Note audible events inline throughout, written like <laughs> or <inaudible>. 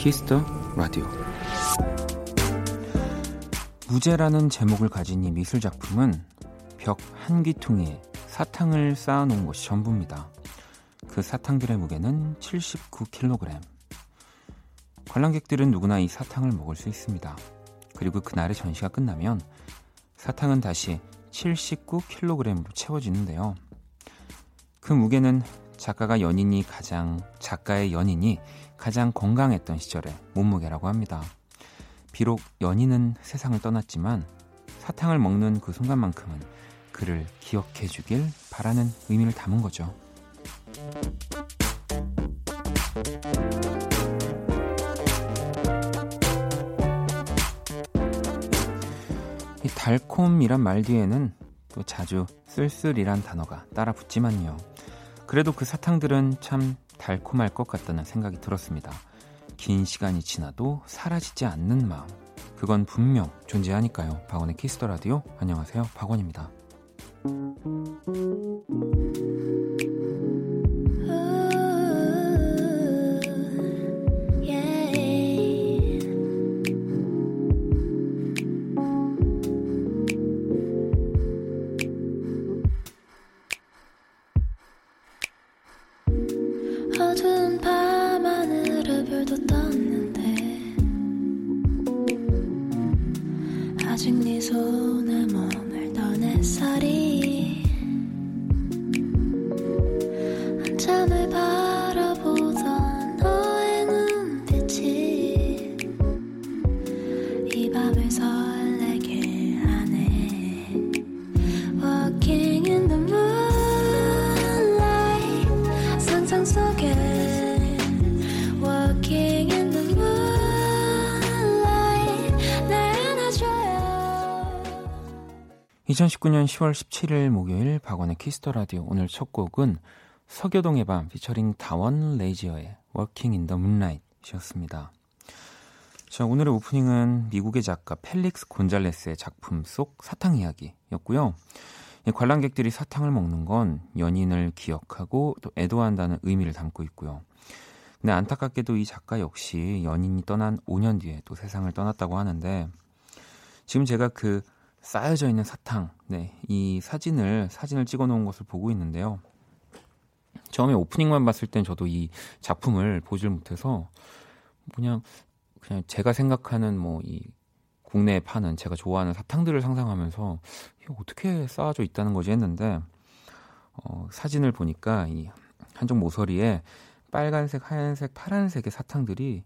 Kiss the Radio 무제라는 제목을 가진 이 미술 작품은 벽 한 귀퉁이에 사탕을 쌓아놓은 것이 전부입니다. 그 사탕들의 무게는 79kg. 관람객들은 누구나 이 사탕을 먹을 수 있습니다. 그리고 그날의 전시가 끝나면 사탕은 다시 79kg으로 채워지는데요. 그 무게는 작가가 연인이 가장 작가의 연인이 가장 건강했던 시절의 몸무게라고 합니다. 비록 연인은 세상을 떠났지만 사탕을 먹는 그 순간만큼은 그를 기억해 주길 바라는 의미를 담은 거죠. 이 달콤이란 말 뒤에는 또 자주 쓸쓸이란 단어가 따라 붙지만요. 그래도 그 사탕들은 참 달콤할 것 같다는 생각이 들었습니다. 긴 시간이 지나도 사라지지 않는 마음. 그건 분명 존재하니까요. 박원의 Kiss the Radio. 안녕하세요. 박원입니다. 2019년 10월 17일 목요일 박원의 Kiss the Radio 오늘 첫 곡은 서교동의 밤 피처링 다원 레이지어의 Walking in the Moonlight이었습니다. 자, 오늘의 오프닝은 미국의 작가 펠릭스 곤잘레스의 작품 속 사탕 이야기였고요. 관람객들이 사탕을 먹는 건 연인을 기억하고 또 애도한다는 의미를 담고 있고요. 근데 안타깝게도 이 작가 역시 연인이 떠난 5년 뒤에 또 세상을 떠났다고 하는데 지금 제가 그 쌓여져 있는 사탕, 네, 이 사진을 사진을 찍어 놓은 것을 보고 있는데요. 처음에 오프닝만 봤을 땐 저도 이 작품을 보질 못해서 그냥 그냥 제가 생각하는 뭐 이 국내에 파는 제가 좋아하는 사탕들을 상상하면서 이게 어떻게 쌓아져 있다는 거지 했는데 어, 사진을 보니까 이 한쪽 모서리에 빨간색, 하얀색, 파란색의 사탕들이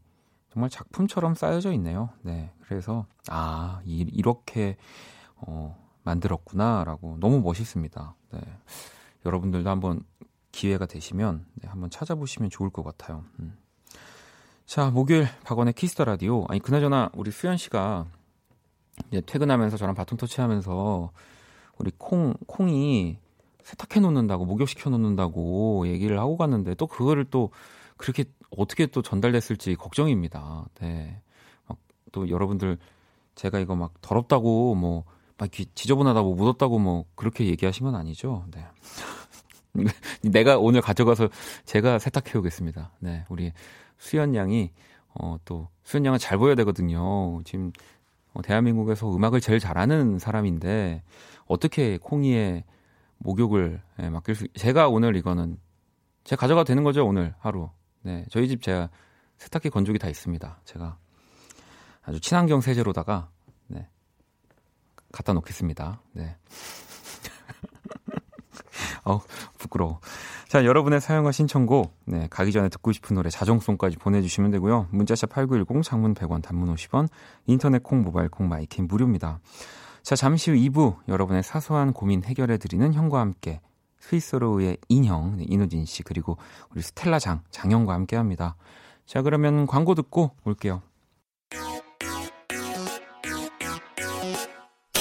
정말 작품처럼 쌓여져 있네요. 네, 그래서 아 이, 이렇게 어, 만들었구나라고 너무 멋있습니다. 네. 여러분들도 한번 기회가 되시면 네, 한번 찾아보시면 좋을 것 같아요. 음. 자, 목요일 박원의 Kiss the Radio. 아니 그나저나 우리 수현 씨가 이제 퇴근하면서 저랑 바톤 터치하면서 우리 콩 콩이 세탁해 놓는다고 목욕시켜 놓는다고 얘기를 하고 갔는데 또 그거를 또 그렇게 어떻게 또 전달됐을지 걱정입니다. 네. 막 또 여러분들 제가 이거 막 더럽다고 뭐 막 지저분하다고 묻었다고 뭐 그렇게 얘기하신 건 아니죠. 네. <laughs> 내가 오늘 가져가서 제가 세탁해 오겠습니다. 네, 우리 수연 양이 어, 또 수연 양은 잘 보여야 되거든요. 지금 어, 대한민국에서 음악을 제일 잘하는 사람인데 어떻게 콩이의 목욕을 예, 맡길 수? 제가 오늘 이거는 제가 가져가도 되는 거죠 오늘 하루. 네, 저희 집 제가 세탁기 건조기 다 있습니다. 제가 아주 친환경 세제로다가 갖다 놓겠습니다. 네. <laughs> 어, 부끄러워. 자, 여러분의 사용과 신청곡, 네, 가기 전에 듣고 싶은 노래 자정송까지 보내주시면 되고요. 문자샵 8910, 장문 100원, 단문 50원, 인터넷 콩, 모바일 콩, 마이킹 무료입니다. 자, 잠시 후 2부, 여러분의 사소한 고민 해결해드리는 형과 함께, 스위스로의 인형, 네, 이노진 씨, 그리고 우리 스텔라 장, 장형과 함께 합니다. 자, 그러면 광고 듣고 올게요.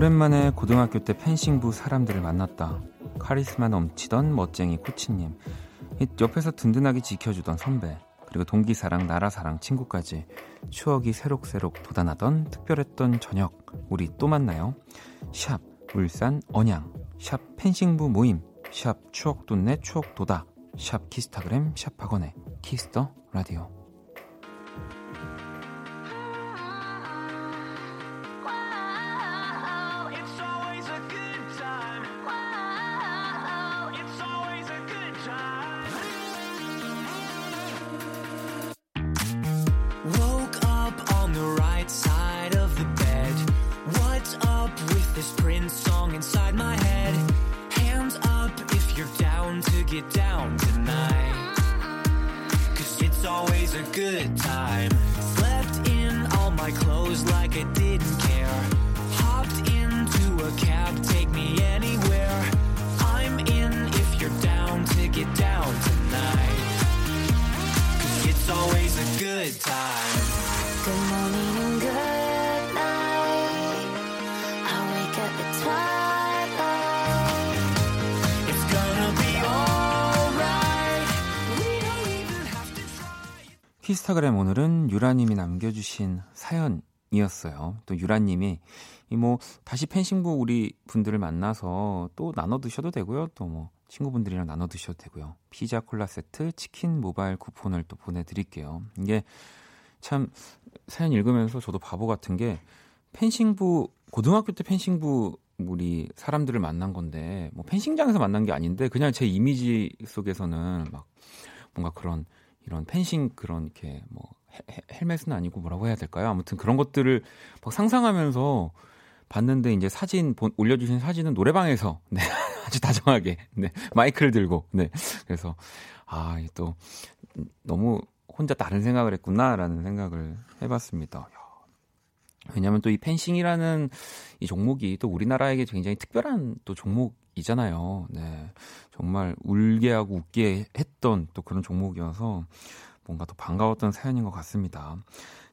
오랜만에 고등학교 때 펜싱부 사람들을 만났다. 카리스마 넘치던 멋쟁이 코치님, 옆에서 든든하게 지켜주던 선배, 그리고 동기사랑, 나라사랑, 친구까지 추억이 새록새록 돋아나던 특별했던 저녁. 우리 또 만나요. 샵 울산 언양, 샵 펜싱부 모임, 샵 추억 돋네 추억 돋아, 샵 키스타그램, 샵 학원의 키스터 라디오. 키스타그램 오늘은 유라님이 남겨주신 사연이었어요. 또 유라님이 이뭐 다시 펜싱부 우리 분들을 만나서 또 나눠 드셔도 되고요. 또 뭐 친구분들이랑 나눠 드셔도 되고요. 피자 콜라 세트, 치킨 모바일 쿠폰을 또 보내드릴게요. 이게 참 사연 읽으면서 저도 바보 같은 게 펜싱부 고등학교 때 펜싱부 우리 사람들을 만난 건데 뭐 펜싱장에서 만난 게 아닌데 그냥 제 이미지 속에서는 막 뭔가 그런 이런 펜싱 그런 이렇게 뭐 헬멧은 아니고 뭐라고 해야 될까요? 아무튼 그런 것들을 막 상상하면서 봤는데 이제 사진 본, 올려주신 사진은 노래방에서 <laughs> 네 아주 다정하게 네 마이크를 들고 네 그래서 아또 너무 혼자 다른 생각을 했구나라는 생각을 해봤습니다. 왜냐하면 또 이 펜싱이라는 이 종목이 또 우리나라에게 굉장히 특별한 또 종목이잖아요. 네. 정말 울게 하고 웃게 했던 또 그런 종목이어서 뭔가 더 반가웠던 사연인 것 같습니다.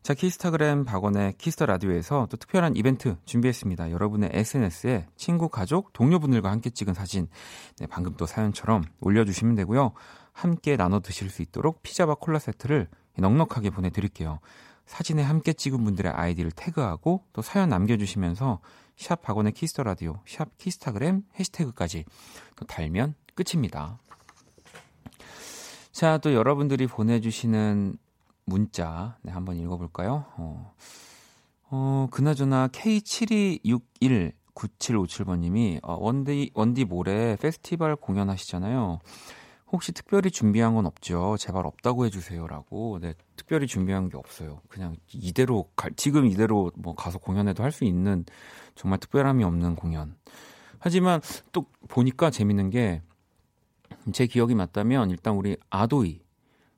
자, 키스타그램 박원의 Kiss the Radio에서 또 특별한 이벤트 준비했습니다. 여러분의 SNS에 친구, 가족, 동료분들과 함께 찍은 사진, 네, 방금 또 사연처럼 올려주시면 되고요. 함께 나눠 드실 수 있도록 피자와 콜라 세트를 넉넉하게 보내드릴게요. 사진에 함께 찍은 분들의 아이디를 태그하고 또 사연 남겨주시면서 샵 박원의 Kiss the Radio, 샵 키스타그램 해시태그까지 또 달면 끝입니다. 자, 또 여러분들이 보내주시는 문자, 네, 한번 읽어볼까요? 어, 어 그나저나 K72619757번님이 어, 원디, 원디 모레 페스티벌 공연하시잖아요. 혹시 특별히 준비한 건 없죠? 제발 없다고 해주세요라고. 네, 특별히 준비한 게 없어요. 그냥 이대로 가, 지금 이대로 뭐 가서 공연해도 할 수 있는 정말 특별함이 없는 공연. 하지만 또 보니까 재밌는 게 제 기억이 맞다면 일단 우리 아도이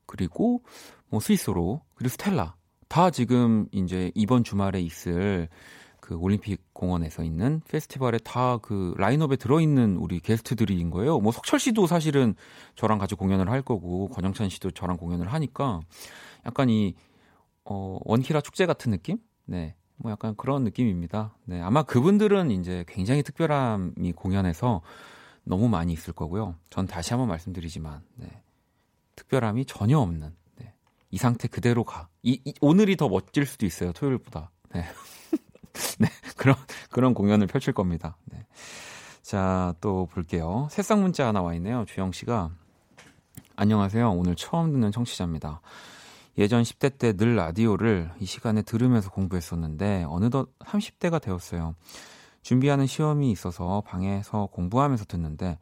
그리고 뭐 스위스로 그리고 스텔라 다 지금 이제 이번 주말에 있을 그 올림픽 공원에서 있는 페스티벌에 다 그 라인업에 들어있는 우리 게스트들인 거예요. 뭐 석철 씨도 사실은 저랑 같이 공연을 할 거고 권영찬 씨도 저랑 공연을 하니까 약간 이 어, 원키라 축제 같은 느낌? 네. 뭐 약간 그런 느낌입니다. 네. 아마 그분들은 이제 굉장히 특별함이 공연에서 너무 많이 있을 거고요. 전 다시 한번 말씀드리지만, 네. 특별함이 전혀 없는, 네. 이 상태 그대로 가. 이, 이 오늘이 더 멋질 수도 있어요. 토요일보다. 네. <laughs> <laughs> 네, 그런, 그런 공연을 펼칠 겁니다. 네. 자, 또 볼게요. 새싹 문자 하나 와 있네요. 주영 씨가. 안녕하세요. 오늘 처음 듣는 청취자입니다. 예전 10대 때 늘 라디오를 이 시간에 들으면서 공부했었는데, 어느덧 30대가 되었어요. 준비하는 시험이 있어서 방에서 공부하면서 듣는데,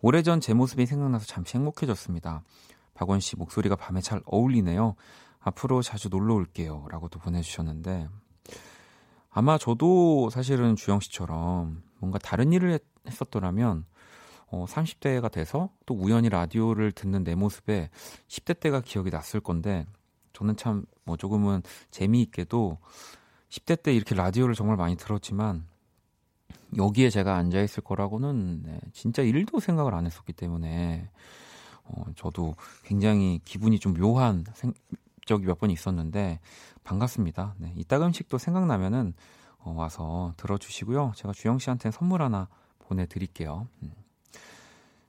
오래전 제 모습이 생각나서 잠시 행복해졌습니다. 박원 씨 목소리가 밤에 잘 어울리네요. 앞으로 자주 놀러 올게요. 라고 도 보내주셨는데, 아마 저도 사실은 주영 씨처럼 뭔가 다른 일을 했, 었더라면 어, 30대가 돼서 또 우연히 라디오를 듣는 내 모습에 10대 때가 기억이 났을 건데 저는 참 뭐 조금은 재미있게도 10대 때 이렇게 라디오를 정말 많이 들었지만 여기에 제가 앉아 있을 거라고는 네, 진짜 일도 생각을 안 했었기 때문에 어, 저도 굉장히 기분이 좀 묘한 생, 적이 몇 번 있었는데 반갑습니다. 네, 이따 음식도 생각나면은 어, 와서 들어주시고요. 제가 주영 씨한테 선물 하나 보내드릴게요. 음.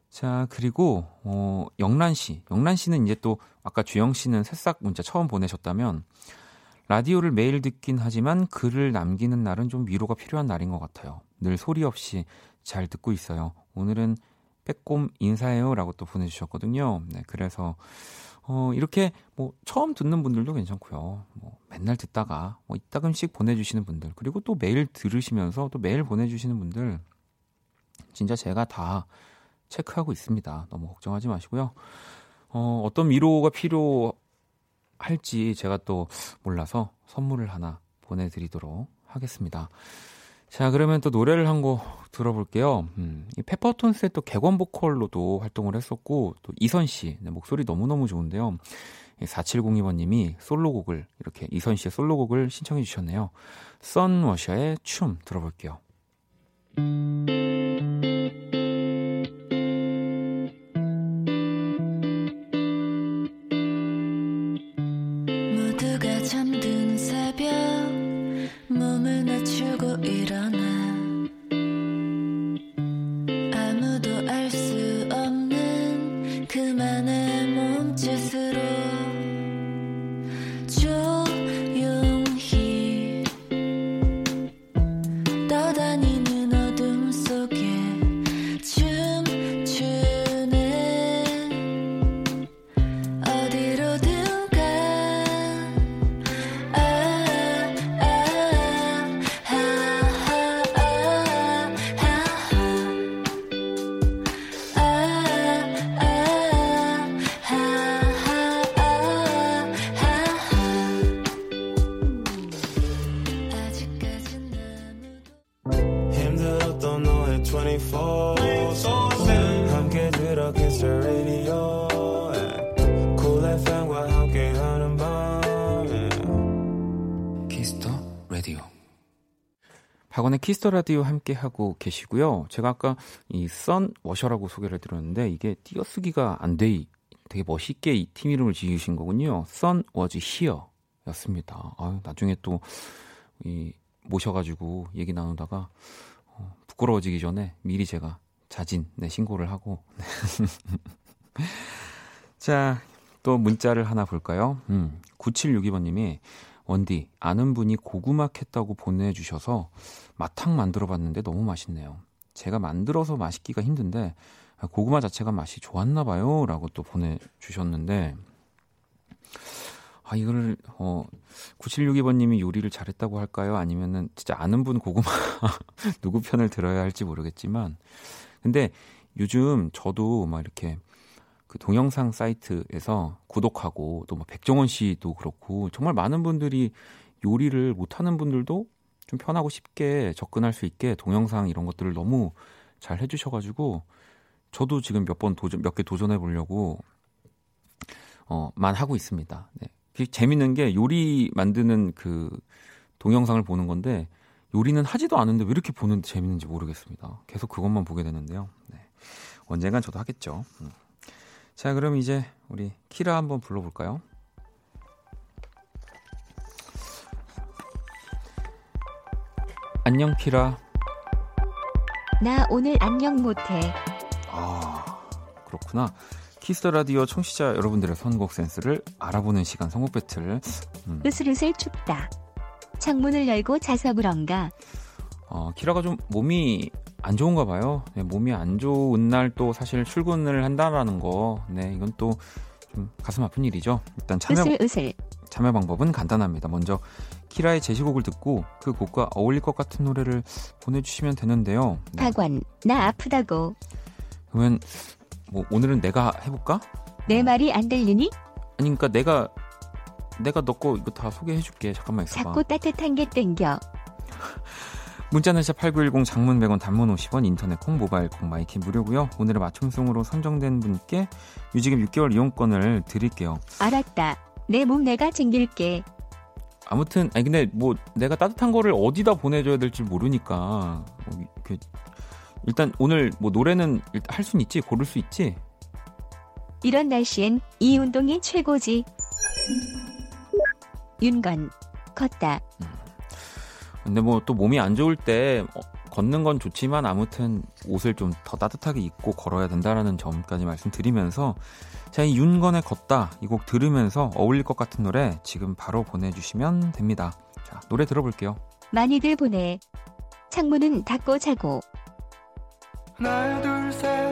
자, 그리고, 어, 영란 씨. 영란 씨는 이제 또, 아까 주영 씨는 새싹 문자 처음 보내셨다면, 라디오를 매일 듣긴 하지만 글을 남기는 날은 좀 위로가 필요한 날인 것 같아요. 늘 소리 없이 잘 듣고 있어요. 오늘은 빼꼼 인사해요. 라고 또 보내주셨거든요. 네, 그래서, 어, 이렇게 뭐 처음 듣는 분들도 괜찮고요. 뭐 맨날 듣다가 뭐 이따금씩 보내주시는 분들, 그리고 또 매일 들으시면서 또 매일 보내주시는 분들, 진짜 제가 다 체크하고 있습니다. 너무 걱정하지 마시고요. 어, 어떤 위로가 필요할지 제가 또 몰라서 선물을 하나 보내드리도록 하겠습니다. 자, 그러면 또 노래를 한 곡 들어볼게요. 음, 이 페퍼톤스의 또 객원 보컬로도 활동을 했었고, 또 이선 씨, 네, 목소리 너무너무 좋은데요. 4702번님이 솔로곡을, 이렇게 이선 씨의 솔로곡을 신청해 주셨네요. 썬워셔의 춤 들어볼게요. Kiss the Radio 함께 하고 계시고요. 제가 아까 이 Sun Washer라고 소개를 드렸는데 이게 띄어쓰기가 안 돼. 되게 멋있게 이 팀 이름을 지으신 거군요. Sun Was Here였습니다. 아, 나중에 또 이 모셔가지고 얘기 나누다가 어, 부끄러워지기 전에 미리 제가 자진 네, 신고를 하고 <laughs> 자, 또 문자를 하나 볼까요? 음, 9762번님이 원디, 아는 분이 고구마 캤다고 보내주셔서 마탕 만들어 봤는데 너무 맛있네요. 제가 만들어서 맛있기가 힘든데, 고구마 자체가 맛이 좋았나 봐요. 라고 또 보내주셨는데, 아, 이거를, 어, 9762번님이 요리를 잘했다고 할까요? 아니면은 진짜 아는 분 고구마, <laughs> 누구 편을 들어야 할지 모르겠지만, 근데 요즘 저도 막 이렇게 그 동영상 사이트에서 구독하고 또 뭐 백종원 씨도 그렇고 정말 많은 분들이 요리를 못하는 분들도 좀 편하고 쉽게 접근할 수 있게 동영상 이런 것들을 너무 잘 해주셔가지고 저도 지금 몇 번 도전 몇 개 도전해 보려고 어만 하고 있습니다. 네. 재밌는 게 요리 만드는 그 동영상을 보는 건데 요리는 하지도 않은데 왜 이렇게 보는데 재밌는지 모르겠습니다. 계속 그것만 보게 되는데요. 네. 언젠간 저도 하겠죠. 음. 자, 그럼 이제 우리 키라 한번 불러볼까요? 안녕, 키라. 나 오늘 안녕 못해. 아, 그렇구나. Kiss the Radio 청취자 여러분들의 선곡 센스를 알아보는 시간 선곡 배틀. 음. 으슬으슬 춥다. 창문을 열고 자서 그런가. 어, 키라가 좀 몸이 안 좋은가 봐요. 네, 몸이 안 좋은 날 또 사실 출근을 한다라는 거, 네, 이건 또 좀 가슴 아픈 일이죠. 일단 참여, 으슬, 으슬. 참여 방법은 간단합니다. 먼저 키라의 제시곡을 듣고 그 곡과 어울릴 것 같은 노래를 보내주시면 되는데요. 네. 박원, 나 아프다고. 그러면 뭐 오늘은 내가 해볼까? 내 말이 안 들리니? 아니 그러니까 내가 내가 넣고 이거 다 소개해줄게. 잠깐만 있어봐. 자꾸 따뜻한 게 땡겨. <laughs> 문자는 샵8910 장문 100원 단문 50원 인터넷 콩 모바일 콩 마이키 무료고요. 오늘의 맞춤song으로 선정된 분께 뮤직앱 6개월 이용권을 드릴게요. 알았다. 내 몸 내가 챙길게. 아무튼 아니 근데 뭐 내가 따뜻한 거를 어디다 보내줘야 될지 모르니까 뭐, 그, 일단 오늘 뭐 노래는 할 수는 있지 고를 수 있지. 이런 날씨엔 이 운동이 최고지. 윤건 걷다. 음. 근데 뭐 또 몸이 안 좋을 때 어, 걷는 건 좋지만 아무튼 옷을 좀 더 따뜻하게 입고 걸어야 된다라는 점까지 말씀드리면서 자, 이 윤건의 걷다 이 곡 들으면서 어울릴 것 같은 노래 지금 바로 보내주시면 됩니다. 자, 노래 들어볼게요. 많이들 보내. 창문은 닫고 자고. 하나 둘 셋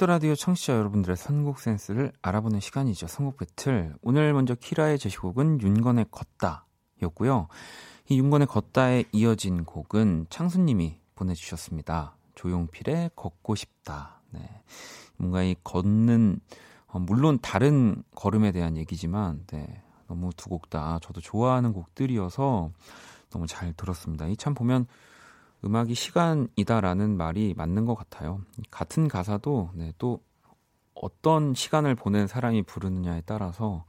Kiss the Radio 청취자 여러분들의 선곡 센스를 알아보는 시간이죠. 선곡 배틀. 오늘 먼저 키라의 제시곡은 윤건의 걷다 였고요. 이 윤건의 걷다에 이어진 곡은 창수님이 보내주셨습니다. 조용필의 걷고 싶다. 네. 뭔가 이 걷는, 어, 물론 다른 걸음에 대한 얘기지만, 네. 너무 두 곡 다 저도 좋아하는 곡들이어서 너무 잘 들었습니다. 이 참 보면 음악이 시간이다라는 말이 맞는 것 같아요. 같은 가사도 네, 또 어떤 시간을 보낸 사람이 부르느냐에 따라서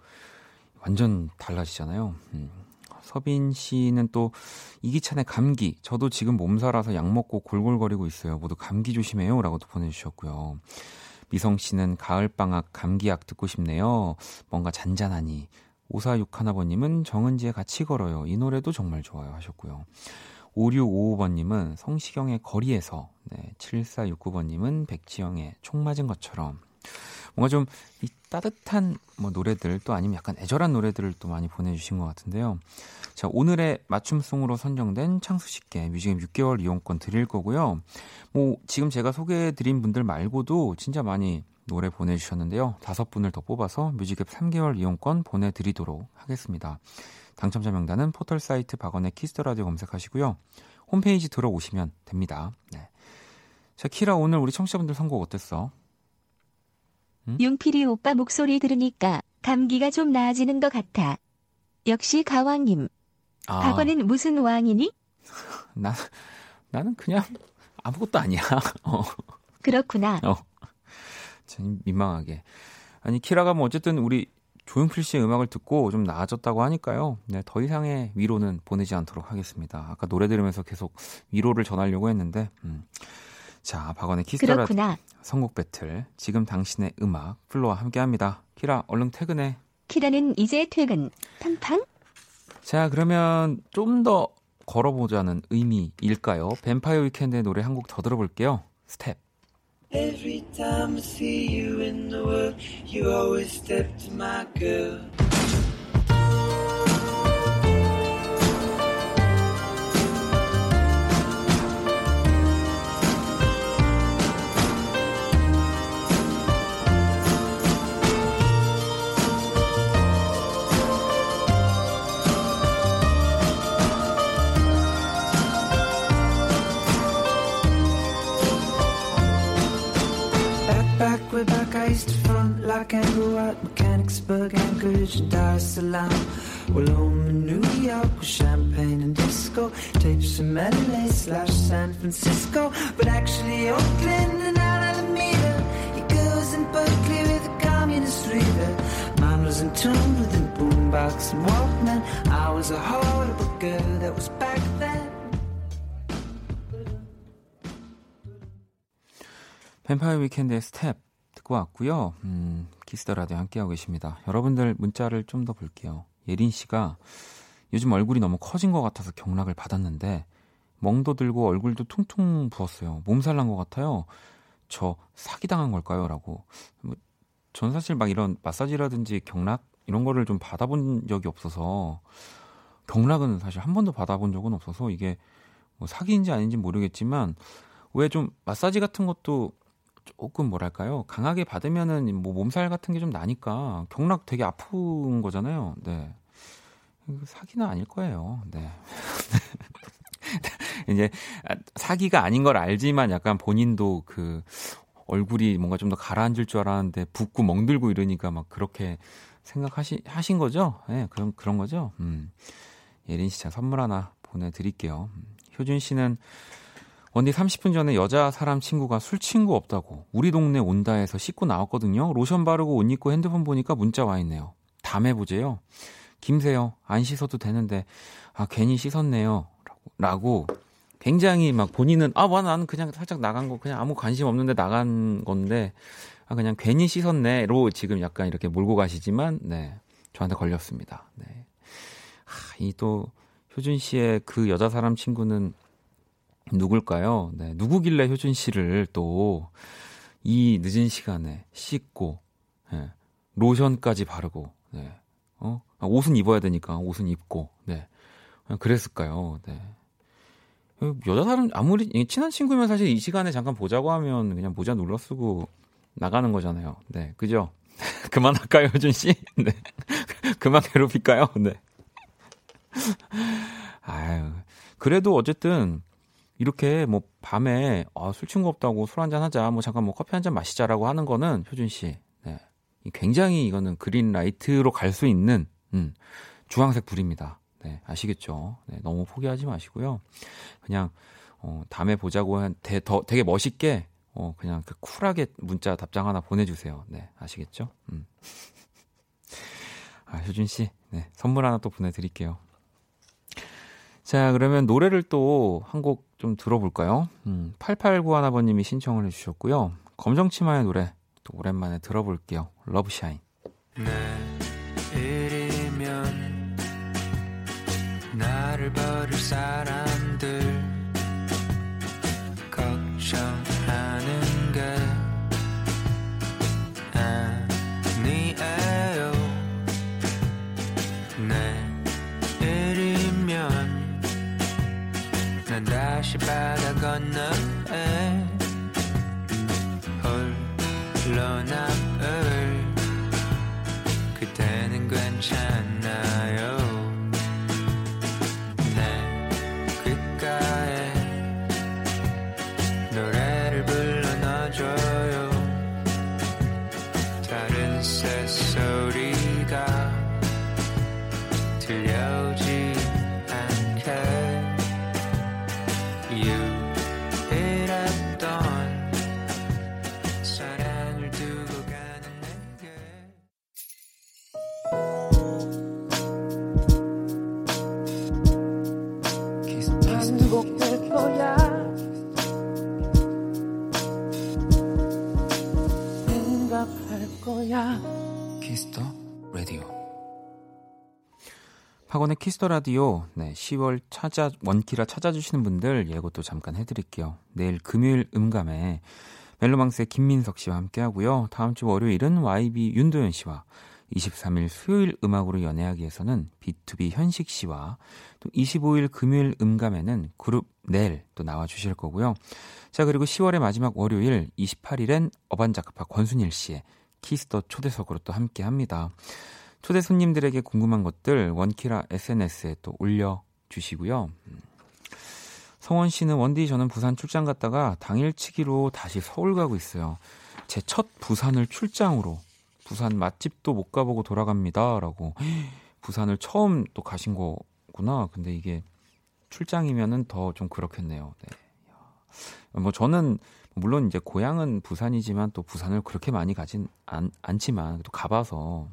완전 달라지잖아요. 음. 서빈 씨는 또 이기찬의 감기. 저도 지금 몸살아서 약 먹고 골골거리고 있어요. 모두 감기 조심해요. 라고도 보내주셨고요. 미성 씨는 가을방학 감기약 듣고 싶네요. 뭔가 잔잔하니. 5461번님은 정은지의 같이 걸어요. 이 노래도 정말 좋아요. 하셨고요. 5655번님은 성시경의 거리에서, 네, 7469번님은 백지영의 총 맞은 것처럼. 뭔가 좀 이 따뜻한 뭐 노래들 또 아니면 약간 애절한 노래들을 또 많이 보내주신 것 같은데요. 자, 오늘의 맞춤송으로 선정된 창수 씨께 뮤직앱 6개월 이용권 드릴 거고요. 뭐, 지금 제가 소개해드린 분들 말고도 진짜 많이 노래 보내주셨는데요. 다섯 분을 더 뽑아서 뮤직앱 3개월 이용권 보내드리도록 하겠습니다. 당첨자 명단은 포털 사이트 박원의 Kiss the Radio 검색하시고요. 홈페이지 들어오시면 됩니다. 네. 자, 키라 오늘 우리 청취자분들 선곡 어땠어? 응? 용필이 오빠 목소리 들으니까 감기가 좀 나아지는 것 같아. 역시 가왕님. 아. 박원은 무슨 왕이니? <laughs> 나 나는 그냥 아무것도 아니야. <laughs> 어. 그렇구나. 어. 참 민망하게. 아니 키라가 뭐 어쨌든 우리 조용필 씨의 음악을 듣고 좀 나아졌다고 하니까요. 네, 더 이상의 위로는 보내지 않도록 하겠습니다. 아까 노래 들으면서 계속 위로를 전하려고 했는데, 음. 자, 박원의 Kiss the Radio 선곡 배틀. 지금 당신의 음악 FLO와 함께 합니다. 키라, 얼른 퇴근해. 키라는 이제 퇴근. 팡팡. 자, 그러면 좀 더 걸어보자는 의미일까요? Vampire Weekend의 노래 한 곡 더 들어볼게요. 스텝. Every time I see you in the world, you always step to my girl. I can't go out, Mechanicsburg, Anchorage, Dar es Salaam. Well, home in New York with champagne and disco. Tapes from LA slash San Francisco. But actually, Oakland and Alameda. He goes in Berkeley with a communist reader. Mine was in tune with a boombox and Walkman. I was a horrible girl that was back then. 뱀파이어 위켄드의 스텝 듣고 왔고요. 음, 키스터 라디오 함께하고 계십니다. 여러분들 문자를 좀 더 볼게요. 예린 씨가 요즘 얼굴이 너무 커진 것 같아서 경락을 받았는데 멍도 들고 얼굴도 퉁퉁 부었어요. 몸살 난 것 같아요. 저 사기당한 걸까요? 라고. 뭐, 전 사실 막 이런 마사지라든지 경락 이런 거를 좀 받아본 적이 없어서 경락은 사실 한 번도 받아본 적은 없어서 이게 뭐 사기인지 아닌지 모르겠지만 왜 좀 마사지 같은 것도 조금 뭐랄까요 강하게 받으면은 뭐 몸살 같은 게 좀 나니까 경락 되게 아픈 거잖아요. 네. 사기는 아닐 거예요. 네. <laughs> 이제 사기가 아닌 걸 알지만 약간 본인도 그 얼굴이 뭔가 좀 더 가라앉을 줄 알았는데 붓고 멍들고 이러니까 막 그렇게 생각하시 하신 거죠? 네, 그런 그런 거죠. 음. 예린 씨, 자 선물 하나 보내 드릴게요. 음, 효준 씨는 언니 30분 전에 여자 사람 친구가 술 친구 없다고 우리 동네 온다 해서 씻고 나왔거든요. 로션 바르고 옷 입고 핸드폰 보니까 문자 와 있네요. 다음에 보재요. 김세요. 안 씻어도 되는데 아 괜히 씻었네요. 라고, 라고 굉장히 막 본인은 아, 와 나는 그냥 살짝 나간 거 그냥 아무 관심 없는데 나간 건데 아 그냥 괜히 씻었네로 지금 약간 이렇게 몰고 가시지만 네. 저한테 걸렸습니다. 네. 아, 이또 효준 씨의 그 여자 사람 친구는 누굴까요? 네, 누구길래 효준 씨를 또 이 늦은 시간에 씻고 네, 로션까지 바르고 네, 어 아, 옷은 입어야 되니까 옷은 입고 네 그랬을까요? 네. 여자 사람 아무리 친한 친구면 사실 이 시간에 잠깐 보자고 하면 그냥 모자 눌러 쓰고 나가는 거잖아요. 네, 그죠? <laughs> 그만할까요, 효준 씨? <laughs> 네, 그만 괴롭힐까요? 네. <laughs> 아유, 그래도 어쨌든 이렇게 뭐 밤에 아, 술 친구 없다고 술 한잔 하자, 뭐 잠깐 뭐 커피 한 잔 마시자라고 하는 거는 효준 씨, 네. 굉장히 이거는 green light로 갈 수 있는 음, 주황색 불입니다. 네, 아시겠죠? 네, 너무 포기하지 마시고요. 그냥 어, 다음에 보자고 한 대, 더 되게 멋있게 어, 그냥 그 쿨하게 문자 답장 하나 보내주세요. 네, 아시겠죠? 음. 아, 효준 씨, 네, 선물 하나 또 보내드릴게요. 자, 그러면 노래를 또 한 곡 좀 들어볼까요? 음, 8891아버님이 신청을 해주셨고요. 검정치마의 노래 또 오랜만에 들어볼게요. 러브샤인. 내일이면 나를 버릴 사람들 박원의 Kiss the Radio 네, 10월 찾아 원키라 찾아주시는 분들 예고도 잠깐 해드릴게요. 내일 금요일 음감에 멜로망스의 김민석 씨와 함께하고요. 다음 주 월요일은 YB 윤도현 씨와 23일 수요일 음악으로 연애하기에서는 BTOB 현식 씨와 또 25일 금요일 음감에는 그룹 넬 또 나와 주실 거고요. 자 그리고 10월의 마지막 월요일 28일엔 어반자카파 권순일 씨의 Kiss the 초대석으로 또 함께 합니다. 초대 손님들에게 궁금한 것들 원키라 SNS에 또 올려주시고요. 음. 성원 씨는 원디 저는 부산 출장 갔다가 당일치기로 다시 서울 가고 있어요. 제 첫 부산을 출장으로 부산 맛집도 못 가보고 돌아갑니다라고 <gasps> 부산을 처음 또 가신 거구나. 근데 이게 출장이면은 더 좀 그렇겠네요. 네. 뭐 저는 물론 이제 고향은 부산이지만 또 부산을 그렇게 많이 가진 않, 않지만 또 가봐서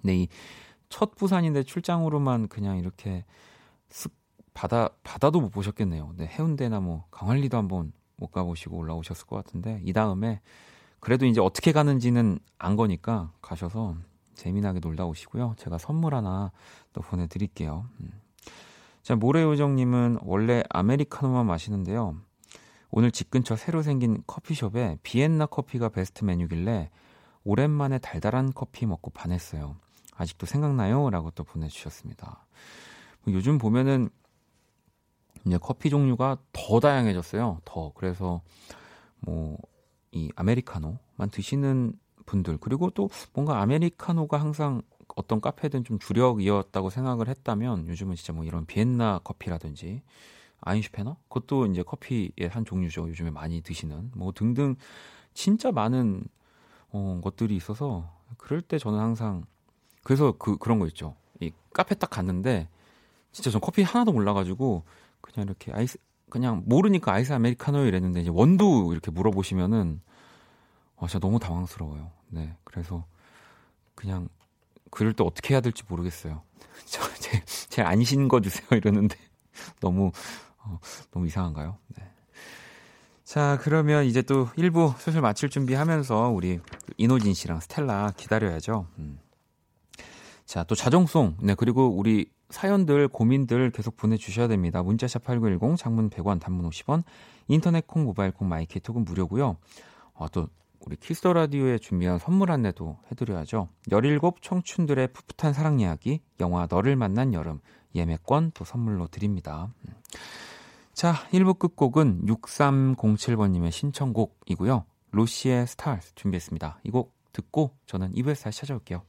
근데 이 첫 부산인데 출장으로만 그냥 이렇게 쓱 바다 바다도 못 보셨겠네요. 네, 해운대나 뭐 강원리도 한번 못 가보시고 올라오셨을 것 같은데 이 다음에 그래도 이제 어떻게 가는지는 안 거니까 가셔서 재미나게 놀다 오시고요. 제가 선물 하나 또 보내드릴게요. 음. 자 모래요정님은 원래 아메리카노만 마시는데요. 오늘 집 근처 새로 생긴 커피숍에 비엔나 커피가 베스트 메뉴길래 오랜만에 달달한 커피 먹고 반했어요. 아직도 생각나요? 라고 또 보내주셨습니다. 뭐 요즘 보면은 이제 커피 종류가 더 다양해졌어요. 더. 그래서 뭐 이 아메리카노만 드시는 분들 그리고 또 뭔가 아메리카노가 항상 어떤 카페든 좀 주력이었다고 생각을 했다면 요즘은 진짜 뭐 이런 비엔나 커피라든지 아인슈페너 그것도 이제 커피의 한 종류죠. 요즘에 많이 드시는 뭐 등등 진짜 많은 어, 것들이 있어서 그럴 때 저는 항상 그래서 그 그런 거 있죠. 이 카페 딱 갔는데 진짜 전 커피 하나도 몰라가지고 그냥 이렇게 아이스 그냥 모르니까 아이스 아메리카노 이랬는데 이제 원두 이렇게 물어보시면은 아 진짜 너무 당황스러워요. 네, 그래서 그냥 그럴 때 어떻게 해야 될지 모르겠어요. <laughs> 저 제 제일 안신 거 주세요 이러는데 너무 어, 너무 이상한가요? 네. 자, 그러면 이제 또 1부 슬슬 마칠 준비하면서 우리 이노진 씨랑 스텔라 기다려야죠. 음. 자, 또 자정송. 네, 그리고 우리 사연들, 고민들 계속 보내주셔야 됩니다. 문자샵 8910, 장문 100원, 단문 50원, 인터넷 콩, 모바일 콩, My K톡은 무료고요. 어, 또 우리 Kiss the Radio에 준비한 선물 안내도 해드려야죠. 17 청춘들의 풋풋한 사랑 이야기, 영화 너를 만난 여름, 예매권 또 선물로 드립니다. 음. 자, 1부 끝곡은 6307번님의 신청곡이고요. 로시의 Stars 준비했습니다. 이 곡 듣고 저는 2부에서 다시 찾아올게요.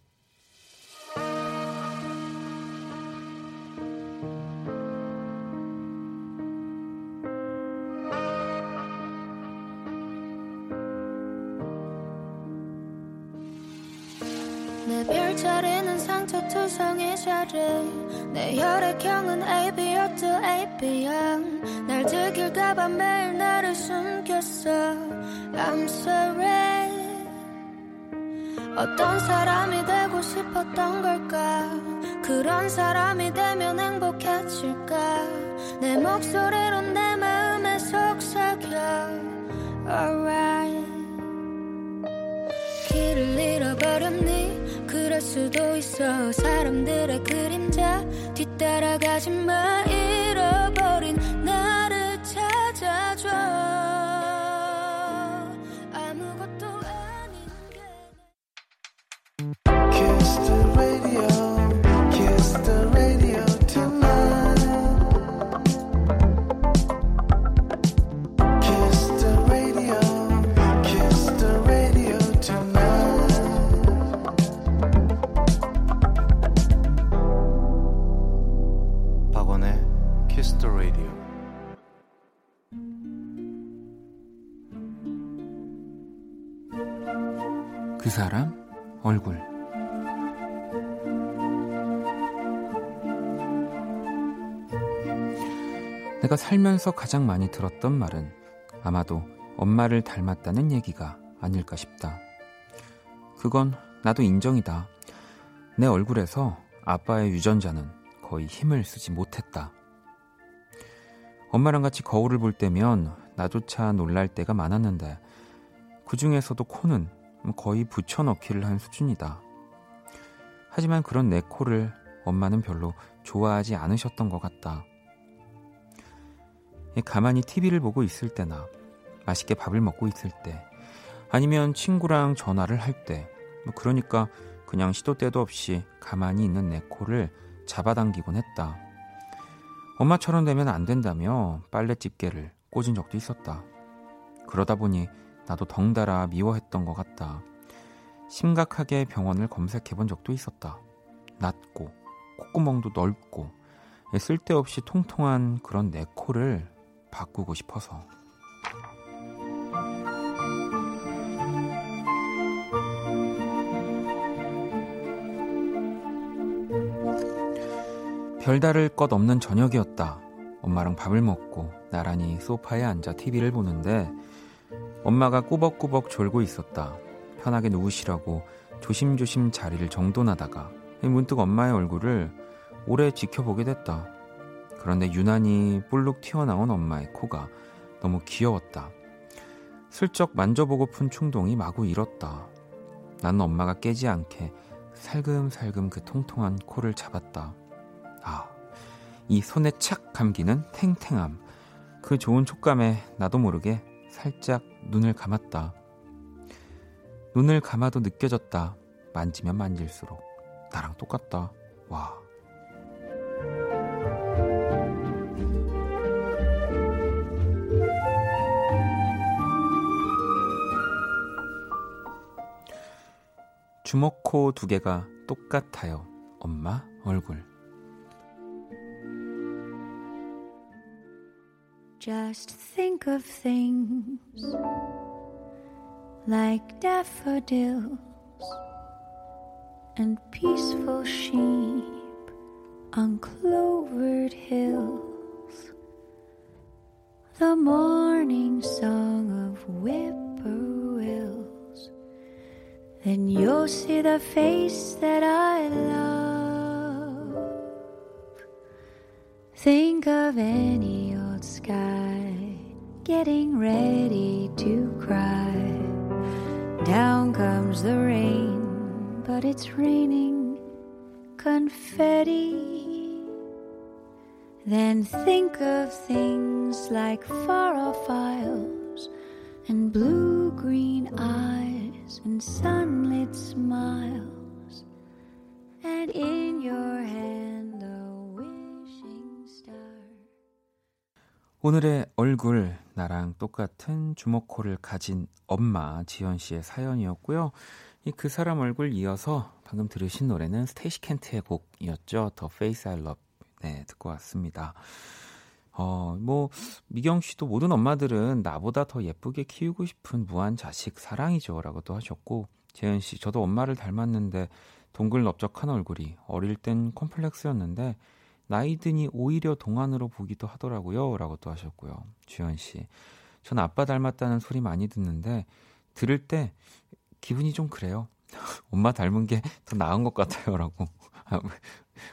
투성이 자리 내 혈액형은 AB였도 AB양 날 들킬까봐 매일 나를 숨겼어. I'm sorry 어떤 사람이 되고 싶었던 걸까? 그런 사람이 되면 행복해질까? 내 목소리로 내 마음에 속삭여. Alright. 길을 잃어버렸니 그럴 수도 있어. 사람들의 그림자 뒤따라가지 마. 잃어버린 나를 찾아 내가 살면서 가장 많이 들었던 말은 아마도 엄마를 닮았다는 얘기가 아닐까 싶다. 그건 나도 인정이다. 내 얼굴에서 아빠의 유전자는 거의 힘을 쓰지 못했다. 엄마랑 같이 거울을 볼 때면 나조차 놀랄 때가 많았는데 그 중에서도 코는 거의 붙여넣기를 한 수준이다. 하지만 그런 내 코를 엄마는 별로 좋아하지 않으셨던 것 같다. 가만히 TV를 보고 있을 때나 맛있게 밥을 먹고 있을 때 아니면 친구랑 전화를 할 때, 뭐 그러니까 그냥 시도 때도 없이 가만히 있는 내 코를 잡아당기곤 했다. 엄마처럼 되면 안 된다며 빨래 집게를 꽂은 적도 있었다. 그러다 보니 나도 덩달아 미워했던 것 같다. 심각하게 병원을 검색해 본 적도 있었다. 낮고 콧구멍도 넓고 쓸데없이 통통한 그런 내 코를 바꾸고 싶어서. 별다를 것 없는 저녁이었다. 엄마랑 밥을 먹고 나란히 소파에 앉아 TV를 보는데 엄마가 꾸벅꾸벅 졸고 있었다. 편하게 누우시라고 조심조심 자리를 정돈하다가 문득 엄마의 얼굴을 오래 지켜보게 됐다. 그런데 유난히 볼록 튀어나온 엄마의 코가 너무 귀여웠다. 슬쩍 만져보고픈 충동이 마구 일었다. 나는 엄마가 깨지 않게 살금살금 그 통통한 코를 잡았다. 아, 이 손에 착 감기는 탱탱함. 그 좋은 촉감에 나도 모르게 살짝 눈을 감았다. 눈을 감아도 느껴졌다. 만지면 만질수록. 나랑 똑같다. 와. 주먹코 두 개가 똑같아요. 엄마 얼굴. Just think of things like daffodils and peaceful sheep on clovered hills. The morning song of whippoorwills. Then you'll see the face that I love. Think of any old sky getting ready to cry. Down comes the rain, but it's raining confetti. Then think of things like far off isles and blue green eyes and sunlit smiles. And in your hand, a wishing star. 오늘의 얼굴 나랑 똑같은 주먹코를 가진 엄마 지연 씨의 사연이었고요. 이 그 사람 얼굴 이어서 방금 들으신 노래는 스테이시 켄트의 곡이었죠. Face I Love. 네, 듣고 왔습니다. 어, 뭐 미경 씨도 모든 엄마들은 나보다 더 예쁘게 키우고 싶은 무한 자식 사랑이죠 라고도 하셨고 재현 씨 저도 엄마를 닮았는데 동글 넓적한 얼굴이 어릴 땐 컴플렉스였는데 나이 드니 오히려 동안으로 보기도 하더라고요. 라고 또 하셨고요. 주현 씨. 전 아빠 닮았다는 소리 많이 듣는데 들을 때 기분이 좀 그래요. <laughs> 엄마 닮은 게 더 나은 것 같아요. 라고.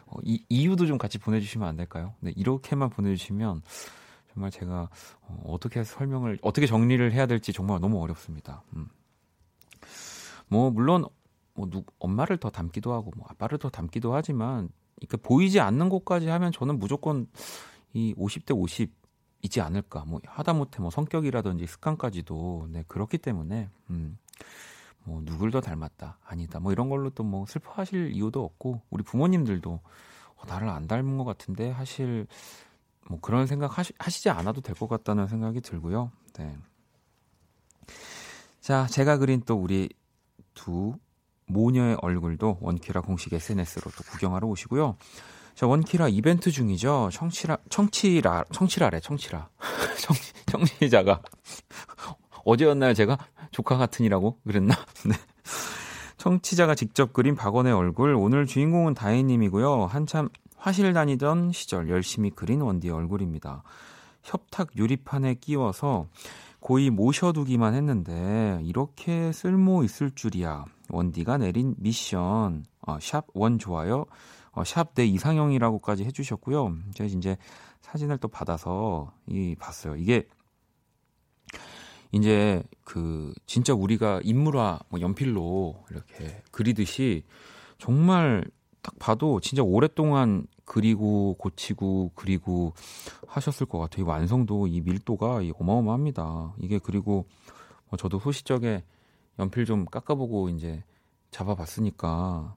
아, 어, 이, 이유도 좀 같이 보내주시면 안 될까요? 네, 이렇게만 보내주시면 정말 제가 어, 어떻게 설명을, 어떻게 정리를 해야 될지 정말 너무 어렵습니다. 음. 뭐, 물론, 뭐, 누, 엄마를 더 닮기도 하고, 뭐, 아빠를 더 닮기도 하지만, 그러니까 보이지 않는 곳까지 하면 저는 무조건 이 50대 50이지 않을까. 뭐 하다못해 뭐 성격이라든지 습관까지도 네 그렇기 때문에 음. 뭐 누굴 더 닮았다 아니다 뭐 이런 걸로 또 뭐 슬퍼하실 이유도 없고 우리 부모님들도 어, 나를 안 닮은 것 같은데 하실 뭐 그런 생각 하시, 하시지 않아도 될 것 같다는 생각이 들고요. 네. 자 제가 그린 또 우리 두 모녀의 얼굴도 원키라 공식 SNS로 또 구경하러 오시고요. 자, 원키라 이벤트 중이죠. 청취라, 청취라, 청취라래, 청취라. <laughs> 청취, 청취자가. 어제였나요, 제가? 조카 같으니라고 그랬나? <laughs> 네. 청취자가 직접 그린 박원의 얼굴. 오늘 주인공은 다혜님이고요. 한참 화실 다니던 시절 열심히 그린 원디의 얼굴입니다. 협탁 유리판에 끼워서 고이 모셔두기만 했는데 이렇게 쓸모 있을 줄이야. 원디가 내린 미션 어, 샵원 좋아요 어, 샵내 이상형이라고까지 해주셨고요. 제가 이제 사진을 또 받아서 이 봤어요. 이게 이제 그 진짜 우리가 인물화 뭐 연필로 이렇게 그리듯이 정말 딱 봐도 진짜 오랫동안 그리고 고치고 그리고 하셨을 것 같아요. 이 완성도 이 밀도가 이 어마어마합니다. 이게 그리고 뭐 저도 소시적에 연필 좀 깎아보고 이제 잡아봤으니까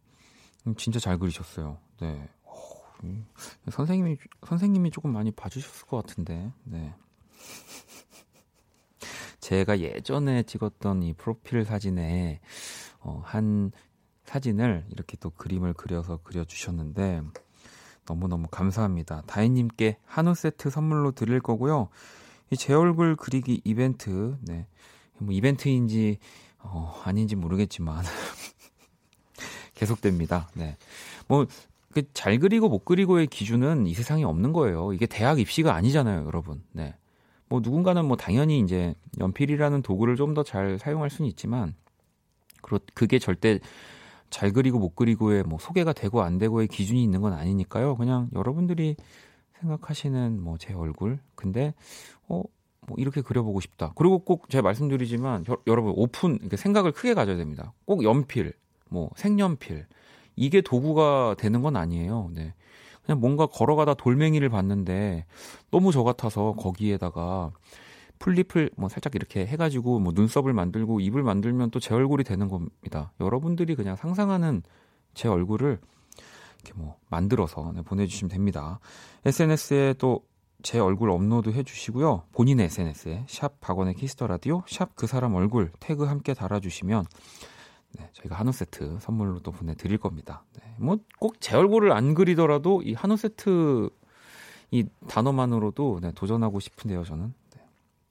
음, 진짜 잘 그리셨어요. 네. 음, 선생님이 선생님이 조금 많이 봐주셨을 것 같은데. 네. 제가 예전에 찍었던 이 프로필 사진에 어, 한 사진을 이렇게 또 그림을 그려서 그려주셨는데 너무너무 감사합니다. 다혜님께 한우 세트 선물로 드릴 거고요. 이 제 얼굴 그리기 이벤트, 네. 뭐 이벤트인지 어, 아닌지 모르겠지만 <laughs> 계속됩니다. 네. 뭐 그 잘 그리고 못 그리고의 기준은 이 세상에 없는 거예요. 이게 대학 입시가 아니잖아요, 여러분. 네. 뭐 누군가는 뭐 당연히 이제 연필이라는 도구를 좀 더 잘 사용할 수는 있지만 그렇 그게 절대 잘 그리고 못 그리고의 뭐 소개가 되고 안 되고의 기준이 있는 건 아니니까요. 그냥 여러분들이 생각하시는 뭐 제 얼굴 근데 어 뭐 이렇게 그려보고 싶다. 그리고 꼭 제가 말씀드리지만 여, 여러분 오픈 이렇게 생각을 크게 가져야 됩니다. 꼭 연필, 뭐 색연필 이게 도구가 되는 건 아니에요. 네. 그냥 뭔가 걸어가다 돌멩이를 봤는데 너무 저 같아서 거기에다가 풀잎을 뭐 살짝 이렇게 해가지고 뭐 눈썹을 만들고 입을 만들면 또 제 얼굴이 되는 겁니다. 여러분들이 그냥 상상하는 제 얼굴을 이렇게 뭐 만들어서 네, 보내주시면 됩니다. SNS에 또 제 얼굴 업로드 해주시고요. 본인의 SNS에 샵 박원의 키스 더 라디오 샵 그 사람 얼굴 태그 함께 달아주시면 네, 저희가 한우 세트 선물로 또 보내드릴 겁니다. 네, 뭐꼭 제 얼굴을 안 그리더라도 이 한우 세트 이 단어만으로도 네, 도전하고 싶은데요. 저는 네,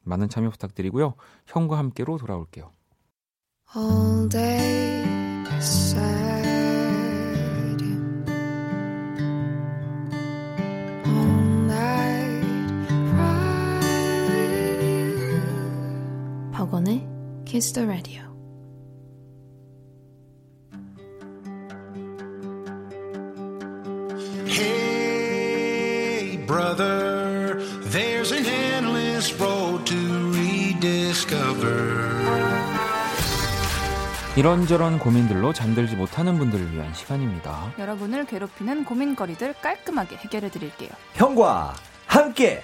많은 참여 부탁드리고요. 형과 함께로 돌아올게요. all day all night cry with you 박원의 Kiss the Radio 이런저런 고민들로 잠들지 못하는 분들을 위한 시간입니다. 여러분을 괴롭히는 고민거리들 깔끔하게 해결해 드릴게요. 형과 함께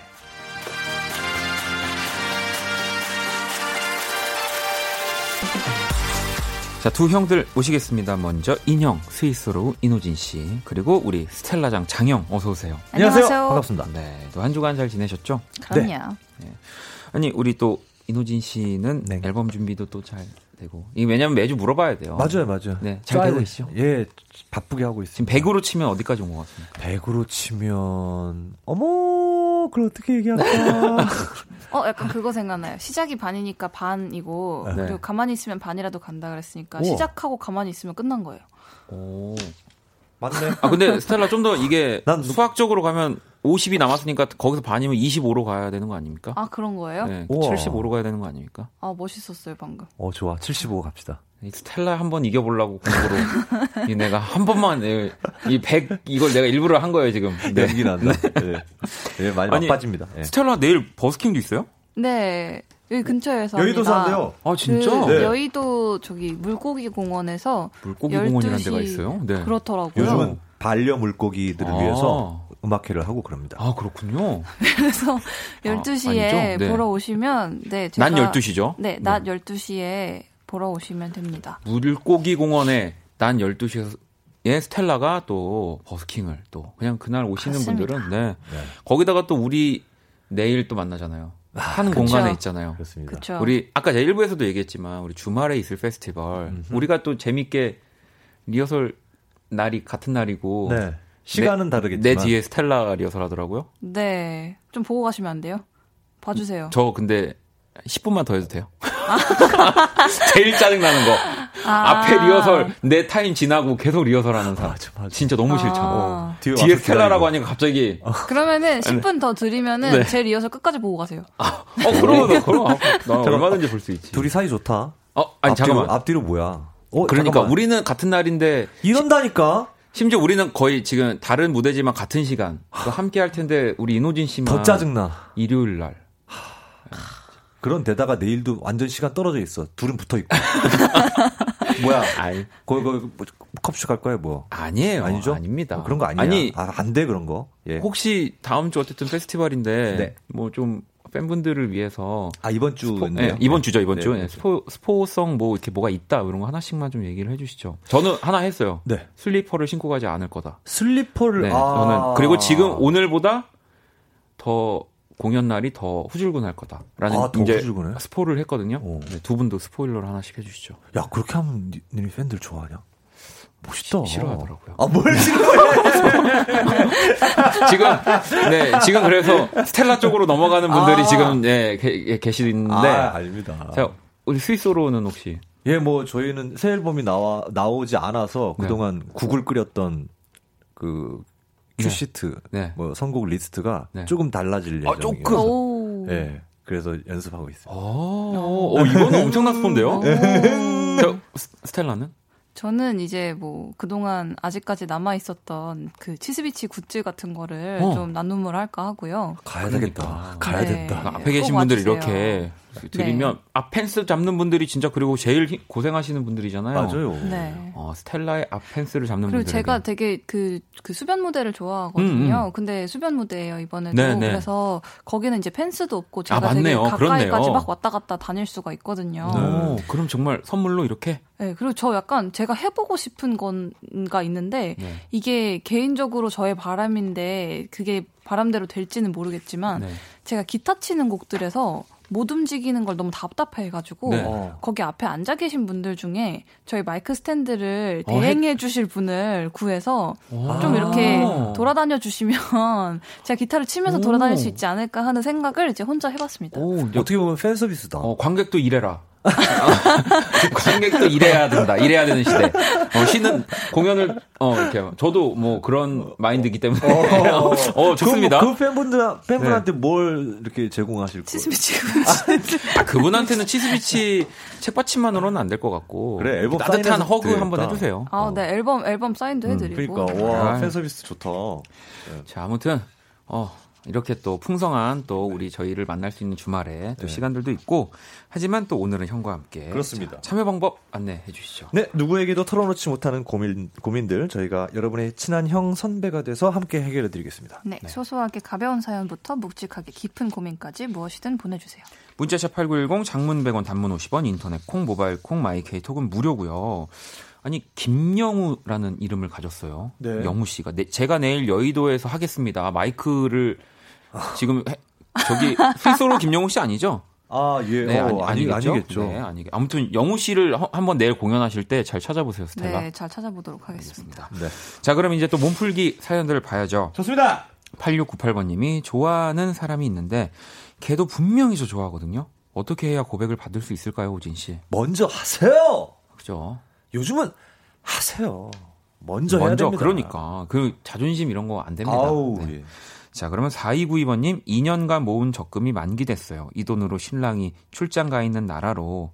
자, 두 형들 모시겠습니다. 먼저 인형 스위스로 이노진 씨 그리고 우리 스텔라장 장형 어서 오세요. 안녕하세요. 반갑습니다. 네, 또 한 주간 잘 지내셨죠? 그럼요. 아니 우리 또 이노진 씨는 네. 앨범 준비도 또 잘 되고 이 왜냐면 매주 물어봐야 돼요. 맞아요, 맞아요. 네, 잘 되고 돼. 있죠? 예, 바쁘게 하고 지금 있습니다. 100으로 치면 어디까지 온 것 같습니까? 100으로 치면 어머, 그걸 어떻게 얘기할까? <laughs> 어, 약간 그거 생각나요. 시작이 반이니까 반이고 네. 그리고 가만히 있으면 반이라도 간다 그랬으니까 우와. 시작하고 가만히 있으면 끝난 거예요. 오. 맞네. 아 근데 스텔라 좀 더 이게 난 누- 수학적으로 가면 50이 남았으니까 거기서 반이면 25로 가야 되는 거 아닙니까? 아 그런 거예요? 네, 우와. 75로 가야 되는 거 아닙니까? 아 멋있었어요 방금. 어, 좋아. 75 갑시다. 이 스텔라 한 번 이겨보려고 공부로 이 내가 한 번만 이 100 이걸 내가 일부러 한 거예요 지금. 네. 연기 난다. 네. 예, 많이 아니, 바빠집니다. 예. 스텔라 내일 버스킹도 있어요? 네 여기 근처에서 여의도. 사는데요. 아 진짜? 그 네. 여의도 저기 물고기 공원에서 물고기 공원이라는 12시 데가 있어요? 네. 그렇더라고요. 요즘은 반려 물고기들을 아. 위해서 음악회를 하고 그럽니다. 아 그렇군요. <laughs> 그래서 12시에 아니죠? 네. 보러 오시면 네 제가 난 12시죠? 네, 낮 12시에 보러 오시면 됩니다. 물고기 공원에 난 12시에 스텔라가 또 버스킹을 또 그냥 그날 오시는 맞습니다. 분들은 네. 거기다가 또 우리 내일 또 만나잖아요. 한 그쵸. 공간에 있잖아요. 그렇습니다. 그렇죠. 우리 아까 제가 일부에서도 얘기했지만 우리 주말에 있을 페스티벌 우리가 또 재밌게 리허설 날이 같은 날이고 네. 시간은 다르겠지만 내 뒤에 스텔라 리허설 하더라고요. 네. 좀 보고 가시면 안 돼요? 봐주세요. 저 근데 10분만 더 해도 돼요? <laughs> 제일 짜증나는 거. 아. 앞에 리허설 내 타임 지나고 계속 리허설 하는 사람. 맞아, 맞아. 진짜 너무 싫죠. 아. 뒤에 뒤에 스텔라라고. 하니까 갑자기 그러면은 10분 더 드리면은 네. 제 리허설 끝까지 보고 가세요. 어 그러면 그럼 나 얼마든지 볼 수 있지. 둘이 사이 좋다. 어 아니 앞뒤로, 잠깐만. 앞뒤로 뭐야? 어, 그러니까 잠깐만. 우리는 같은 날인데 이런다니까. 심지어 우리는 거의 지금 다른 무대지만 같은 시간 또 함께 할 텐데 우리 이노진 씨만 더 짜증나. 일요일 날. 그런 데다가 내일도 완전 시간 떨어져 있어. 둘은 붙어 있고. <laughs> 뭐야? 아이 거기 거기 뭐, 컵슈 갈 거야 뭐? 아니에요. 아니죠? 아닙니다. 어, 그런 거 아니야. 아니 아, 안돼 그런 거. 예. 혹시 다음 주 어쨌든 페스티벌인데 네. 뭐좀 팬분들을 위해서 아 이번 스포, 주인데요. 네, 이번 주죠 이번 네, 주 네. 네, 스포 스포성 뭐 이렇게 뭐가 있다 이런 거 하나씩만 좀 얘기를 해주시죠. 저는 하나 했어요. 네. 슬리퍼를 신고 가지 않을 거다. 슬리퍼를 네, 아. 저는 그리고 지금 오늘보다 더 공연 날이 더 후줄근할 거다라는 아, 더 이제 후줄근해요? 스포를 했거든요. 오. 네, 두 분도 스포일러를 하나씩 해주시죠. 야 그렇게 하면 니- 니네 팬들 좋아하냐? 멋있다. 시- 싫어하더라고요. 아 뭘 싫어해? <laughs> 지금 네 지금 그래서 스텔라 쪽으로 넘어가는 분들이 아. 지금 네, 계, 계시는데 아 알니다. 자 우리 스윗소로우는 혹시 예, 뭐 저희는 새 앨범이 나와 나오지 않아서 네. 그동안 국을 끓였던 그 큐시트, 네. 뭐 선곡 리스트가 네. 조금 달라질 아, 예정이에요. 조금? 오. 네. 그래서 연습하고 있어요. 어, 어, 이거는 엄청난 스폰데요? 저, 스텔라는? 저는 이제 뭐 그동안 아직까지 남아 있었던 그 치스비치 굿즈 같은 거를 어. 좀 나눔을 할까 하고요. 가야 되겠다. 그러니까. 가야 네. 된다. 앞에 계신 꼭 분들. 이렇게 드리면 아 펜스 잡는 분들이 진짜 그리고 제일 힘- 고생하시는 분들이잖아요. 맞아요. 네. 어, 스텔라의 앞 펜스를 잡는 그리고 분들. 제가 되게 그, 그 수변 무대를 좋아하거든요. 음, 음. 근데 수변 무대예요 이번에도. 네, 네. 그래서 거기는 이제 펜스도 없고 제가 아, 맞네요. 되게 가까이까지 그렇네요. 막 왔다 갔다 다닐 수가 있거든요. 오, 그럼 정말 선물로 이렇게 네, 그리고 저 약간 제가 해보고 싶은 건가 있는데 네. 이게 개인적으로 저의 바람인데 그게 바람대로 될지는 모르겠지만 네. 제가 기타 치는 곡들에서 못 움직이는 걸 너무 답답해가지고 네. 어. 거기 앞에 앉아 계신 분들 중에 저희 마이크 스탠드를 어, 대행해 주실 분을 구해서 오. 좀 이렇게 아. 돌아다녀 주시면 <laughs> 제가 기타를 치면서 오. 돌아다닐 수 있지 않을까 하는 생각을 이제 혼자 해봤습니다. 오, 어떻게 보면 팬 서비스다. 어, 관객도 일해라. <laughs> 관객도 일해야 된다. 일해야 되는 시대. 어, 쉬는 공연을 어 이렇게 저도 뭐 그런 마인드이기 때문에 어, 좋습니다. 그, 그 팬분들 팬분한테 뭘 이렇게 제공하실 거예요? 치스미치 아, 그분한테는 치스비치 책받침만으로는 안 될 것 같고 그래, 앨범 따뜻한 허그 드리겠다. 한번 해주세요. 아, 네 앨범 앨범 사인도 해드리고. 그러니까 와 아. 팬 서비스 좋다. 자, 아무튼 어 이렇게 또 풍성한 또 우리 저희를 만날 수 있는 주말에 또 네. 시간들도 있고 하지만 또 오늘은 형과 함께 그렇습니다. 자, 참여 방법 안내해 주시죠. 네, 누구에게도 털어놓지 못하는 고민, 고민들 저희가 여러분의 친한 형 선배가 돼서 함께 해결해 드리겠습니다. 네, 소소하게 가벼운 사연부터 묵직하게 깊은 고민까지 무엇이든 보내 주세요. 문자샵 8910 장문 100원 단문 50원 인터넷 콩 모바일 콩 마이케이 톡은 무료고요. 아니 김영우라는 이름을 가졌어요. 네. 영우 씨가 네, 제가 내일 여의도에서 하겠습니다. 마이크를 지금 해- 저기 필소로 김영우 씨 아니죠? 아, 예. 네, 어, 아니, 아니, 아니겠죠? 아니겠죠. 네, 아니겠. 아무튼 영우 씨를 하- 한번 내일 공연하실 때 잘 찾아보세요, 스텔라. 네, 잘 찾아보도록 하겠습니다. 네. 자, 그럼 이제 또 몸풀기 사연들을 봐야죠. 좋습니다. 8698번 님이 좋아하는 사람이 있는데 걔도 분명히 저 좋아하거든요. 어떻게 해야 고백을 받을 수 있을까요, 오진 씨? 먼저 하세요. 그죠? 요즘은 하세요. 먼저 해야 먼저 됩니다. 그러니까 그 자존심 이런 거 안 됩니다. 아우, 네. 예. 자, 그러면 4292번님 2년간 모은 적금이 만기됐어요. 이 돈으로 신랑이 출장 가 있는 나라로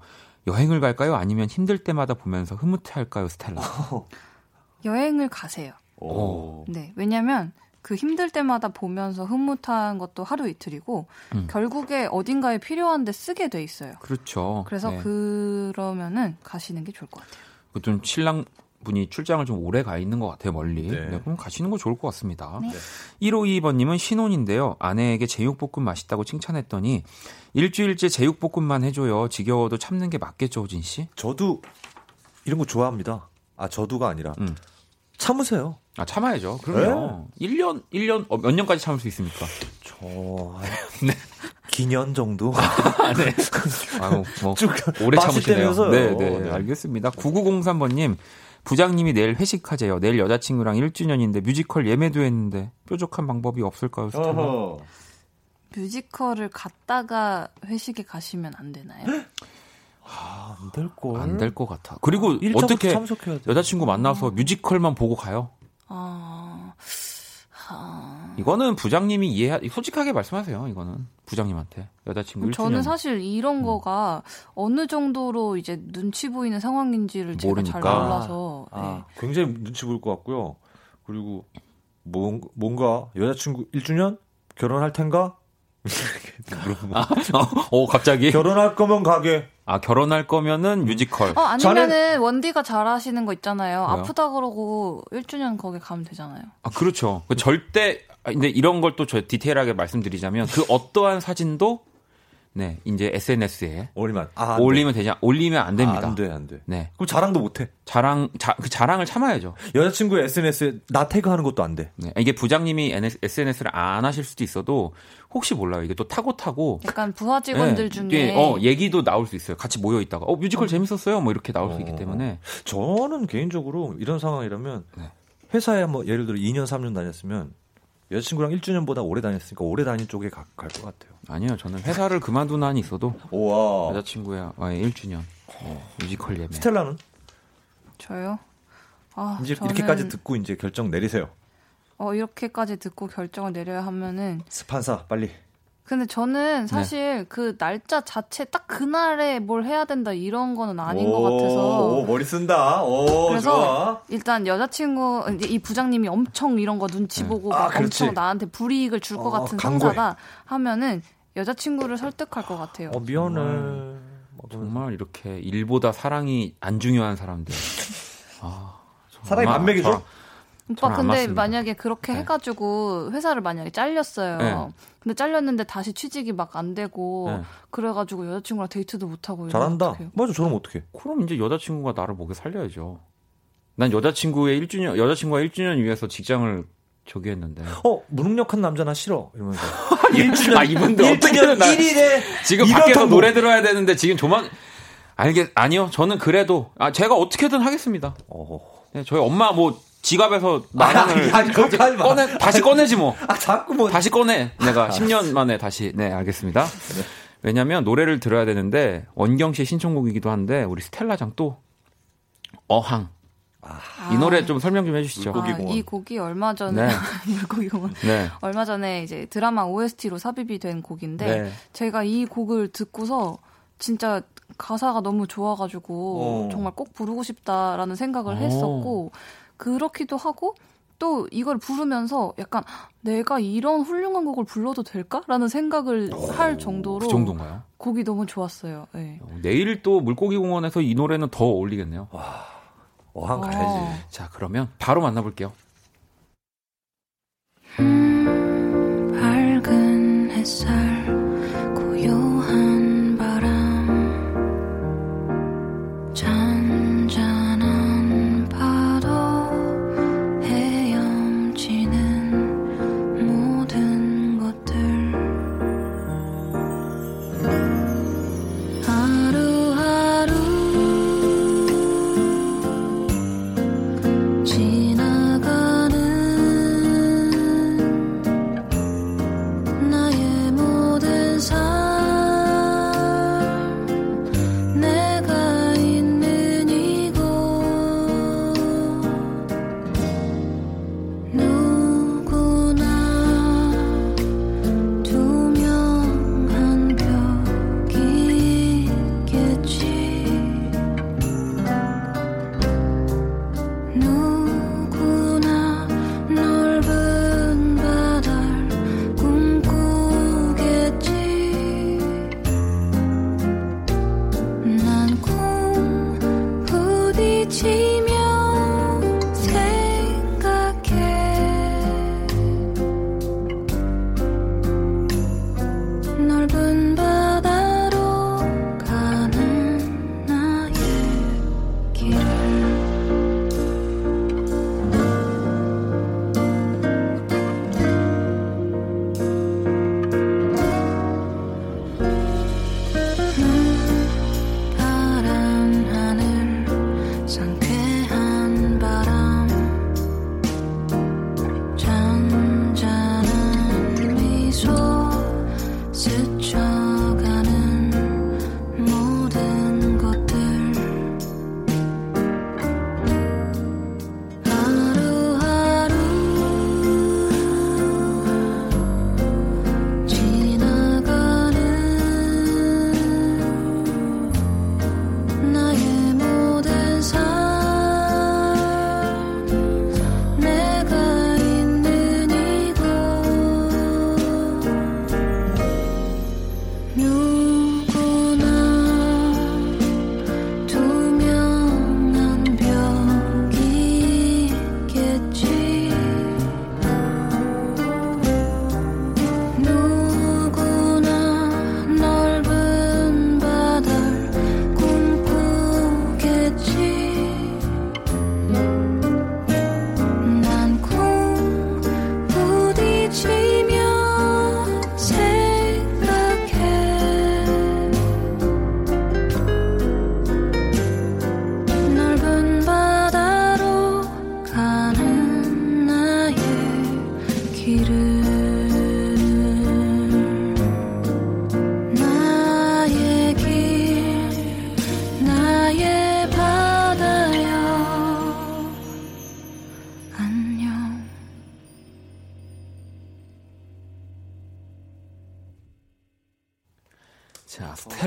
여행을 갈까요? 아니면 힘들 때마다 보면서 흐뭇해 할까요, 스텔라? <laughs> 여행을 가세요. 오. 네, 왜냐면 그 힘들 때마다 보면서 흐뭇한 것도 하루 이틀이고 음. 결국에 어딘가에 필요한데 쓰게 돼 있어요. 그렇죠. 그래서 네. 그러면은 가시는 게 좋을 것 같아요. 그좀 신랑 분이 출장을 좀 오래 가 있는 것 같아요, 멀리. 네. 네. 그럼 가시는 거 좋을 것 같습니다. 네. 152번님은 신혼인데요. 아내에게 제육볶음 맛있다고 칭찬했더니 일주일째 제육볶음만 해줘요. 지겨워도 참는 게 맞겠죠, 호진 씨? 저도 이런 거 좋아합니다. 아, 저도가 아니라 음. 참으세요. 아, 참아야죠. 그럼요. 1년, 1년, 어, 몇 년까지 참을 수 있습니까? 저 <laughs> 네. 기년 정도. <laughs> 아유, 뭐, 쭉 오래 참으시네요. 네, 네, 네. 알겠습니다. 9903번님, 부장님이 내일 회식하재요. 내일 여자친구랑 1주년인데 뮤지컬 예매도 했는데 뾰족한 방법이 없을까요? 어허. 뮤지컬을 갔다가 회식에 가시면 안 되나요? 아, 안될 걸. 안될 것 같아. 그리고 어떻게 참석해야 돼. 여자친구 만나서 뮤지컬만 보고 가요? 아, 아... 이거는 부장님이 이해, 솔직하게 말씀하세요. 이거는 부장님한테 여자친구 1주년. 저는 사실 이런 거가 어느 정도로 이제 눈치 보이는 상황인지를 제가 잘 모르니까. 몰라서 네. 아, 굉장히 눈치 보일 것 같고요. 그리고 뭔, 뭔가 여자친구 1주년 결혼할 텐가? <laughs> 물어보고. 어, 갑자기 결혼할 거면 가게. 아 결혼할 거면은 뮤지컬. 어, 아니면은 원디가 잘하시는 거 있잖아요. 뭐요? 아프다 그러고 1주년 거기 가면 되잖아요. 아 그렇죠. 그 절대 아, 근데 이런 걸 또 저 디테일하게 말씀드리자면 그 어떠한 사진도 네 이제 SNS에 올리면 아, 안 올리면 않- 올리면 안 돼. 됩니다. 아, 안 돼, 안 돼. 네 그럼 자랑도 못 해. 자랑 자, 그 자랑을 참아야죠. 여자친구의 SNS에 나 태그하는 것도 안 돼. 네. 이게 부장님이 SNS를 안 하실 수도 있어도 혹시 몰라요. 이게 또 타고 타고 약간 부하 직원들 네, 중에 어 얘기도 나올 수 있어요. 같이 모여 있다가 어 뮤지컬 재밌었어요. 뭐 이렇게 나올 수 있기 어. 때문에 저는 개인적으로 이런 상황이라면 네. 회사에 뭐 예를 들어 2년, 3년 다녔으면 여자친구랑 1주년보다 오래 다녔으니까 오래 다닌 쪽에 갈 것 같아요. 아니요. 저는 회사를 그만둔 한이 있어도 우와. 여자친구야 와의 1주년 네, 뮤지컬 예매. 스텔라는 저요. 아, 이제 저는 이렇게까지 듣고 이제 결정 내리세요. 어, 이렇게까지 듣고 결정을 내려야 하면은 스판사 빨리. 근데 저는 사실 네. 그 날짜 자체 딱 그날에 뭘 해야 된다 이런 거는 아닌 오, 것 같아서. 오, 머리 쓴다. 오, 그래서 좋아. 일단 여자친구 이 부장님이 엄청 이런 거 눈치 네. 보고 아, 엄청 나한테 불이익을 줄것 어, 같은 강고해. 상사다 하면은 여자친구를 설득할 것 같아요. 어, 미안해. 음. 정말 이렇게 일보다 사랑이 안 중요한 사람들. 아, 사랑이 반맥이죠? 오빠 근데 만약에 그렇게 네. 해가지고 회사를 만약에 잘렸어요. 네. 근데 잘렸는데 다시 취직이 막 안 되고 네. 그래가지고 여자친구랑 데이트도 못 하고 잘한다. 맞아, 저는 어떻게? 그럼 이제 여자친구가 나를 먹여 살려야죠. 난 여자친구의 1주년 여자친구가 1주년 위해서 직장을 저기 했는데. 어, 무능력한 남자 나 싫어. 이러면서. <laughs> 1주년, 아, 이분들 1주년 1일에 지금 밖에서 노래 들어야 되는데 지금 조만 알겠 아니요. 저는 그래도 아 제가 어떻게든 하겠습니다. 어. 네, 저희 엄마 뭐 지갑에서 만 원을 아, 아, 꺼내 다시 꺼내지 뭐. 아, 자꾸 뭐 다시 꺼내. 내가 10년 만에 다시 네, 알겠습니다. 네. 왜냐면 노래를 들어야 되는데 원경 씨 신청곡이기도 한데 우리 스텔라장 또 어항 아. 이 노래 좀 설명 좀 해주시죠. 아, 이 곡이 얼마 전에 네. <laughs> 물고기 공원 네. 얼마 전에 이제 드라마 OST로 삽입이 된 곡인데 네. 제가 이 곡을 듣고서 진짜 가사가 너무 좋아가지고 오. 어. 정말 꼭 부르고 싶다라는 생각을 오. 했었고 그렇기도 하고 또 이걸 부르면서 약간 내가 이런 훌륭한 곡을 불러도 될까라는 생각을 오. 할 정도로 그 정도인가요? 곡이 너무 좋았어요. 네. 내일 또 물고기 공원에서 이 노래는 더 어울리겠네요. 와. 어항 가야지. 어. 자, 그러면 바로 만나볼게요.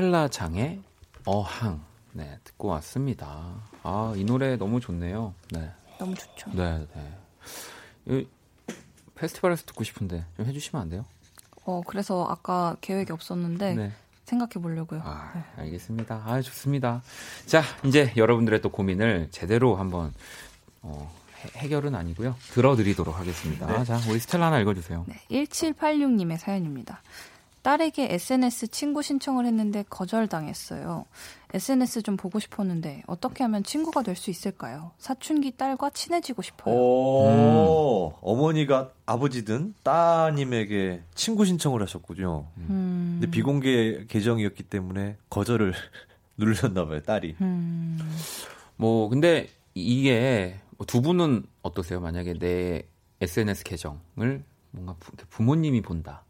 스텔라 장의 어항. 네, 듣고 왔습니다. 아, 이 노래 너무 좋네요. 네. 너무 좋죠. 네, 네. 페스티벌에서 듣고 싶은데 좀 해주시면 안 돼요? 어, 그래서 아까 계획이 없었는데 네. 생각해 보려고요. 아, 네. 알겠습니다. 아, 좋습니다. 자, 이제 여러분들의 또 고민을 제대로 한번 어, 해, 결은 아니고요. 들어드리도록 하겠습니다. 네. 자, 우리 스텔라 하나 읽어주세요. 네, 1786님의 사연입니다. 딸에게 SNS 친구 신청을 했는데 거절당했어요. SNS 좀 보고 싶었는데 어떻게 하면 친구가 될 수 있을까요? 사춘기 딸과 친해지고 싶어요. 오, 음. 어머니가 아버지든 따님에게 친구 신청을 하셨군요. 음. 근데 비공개 계정이었기 때문에 거절을 <laughs> 누르셨나 봐요, 딸이. 음. 뭐 근데 이게 두 분은 어떠세요? 만약에 내 SNS 계정을 뭔가 부 모님이 본다.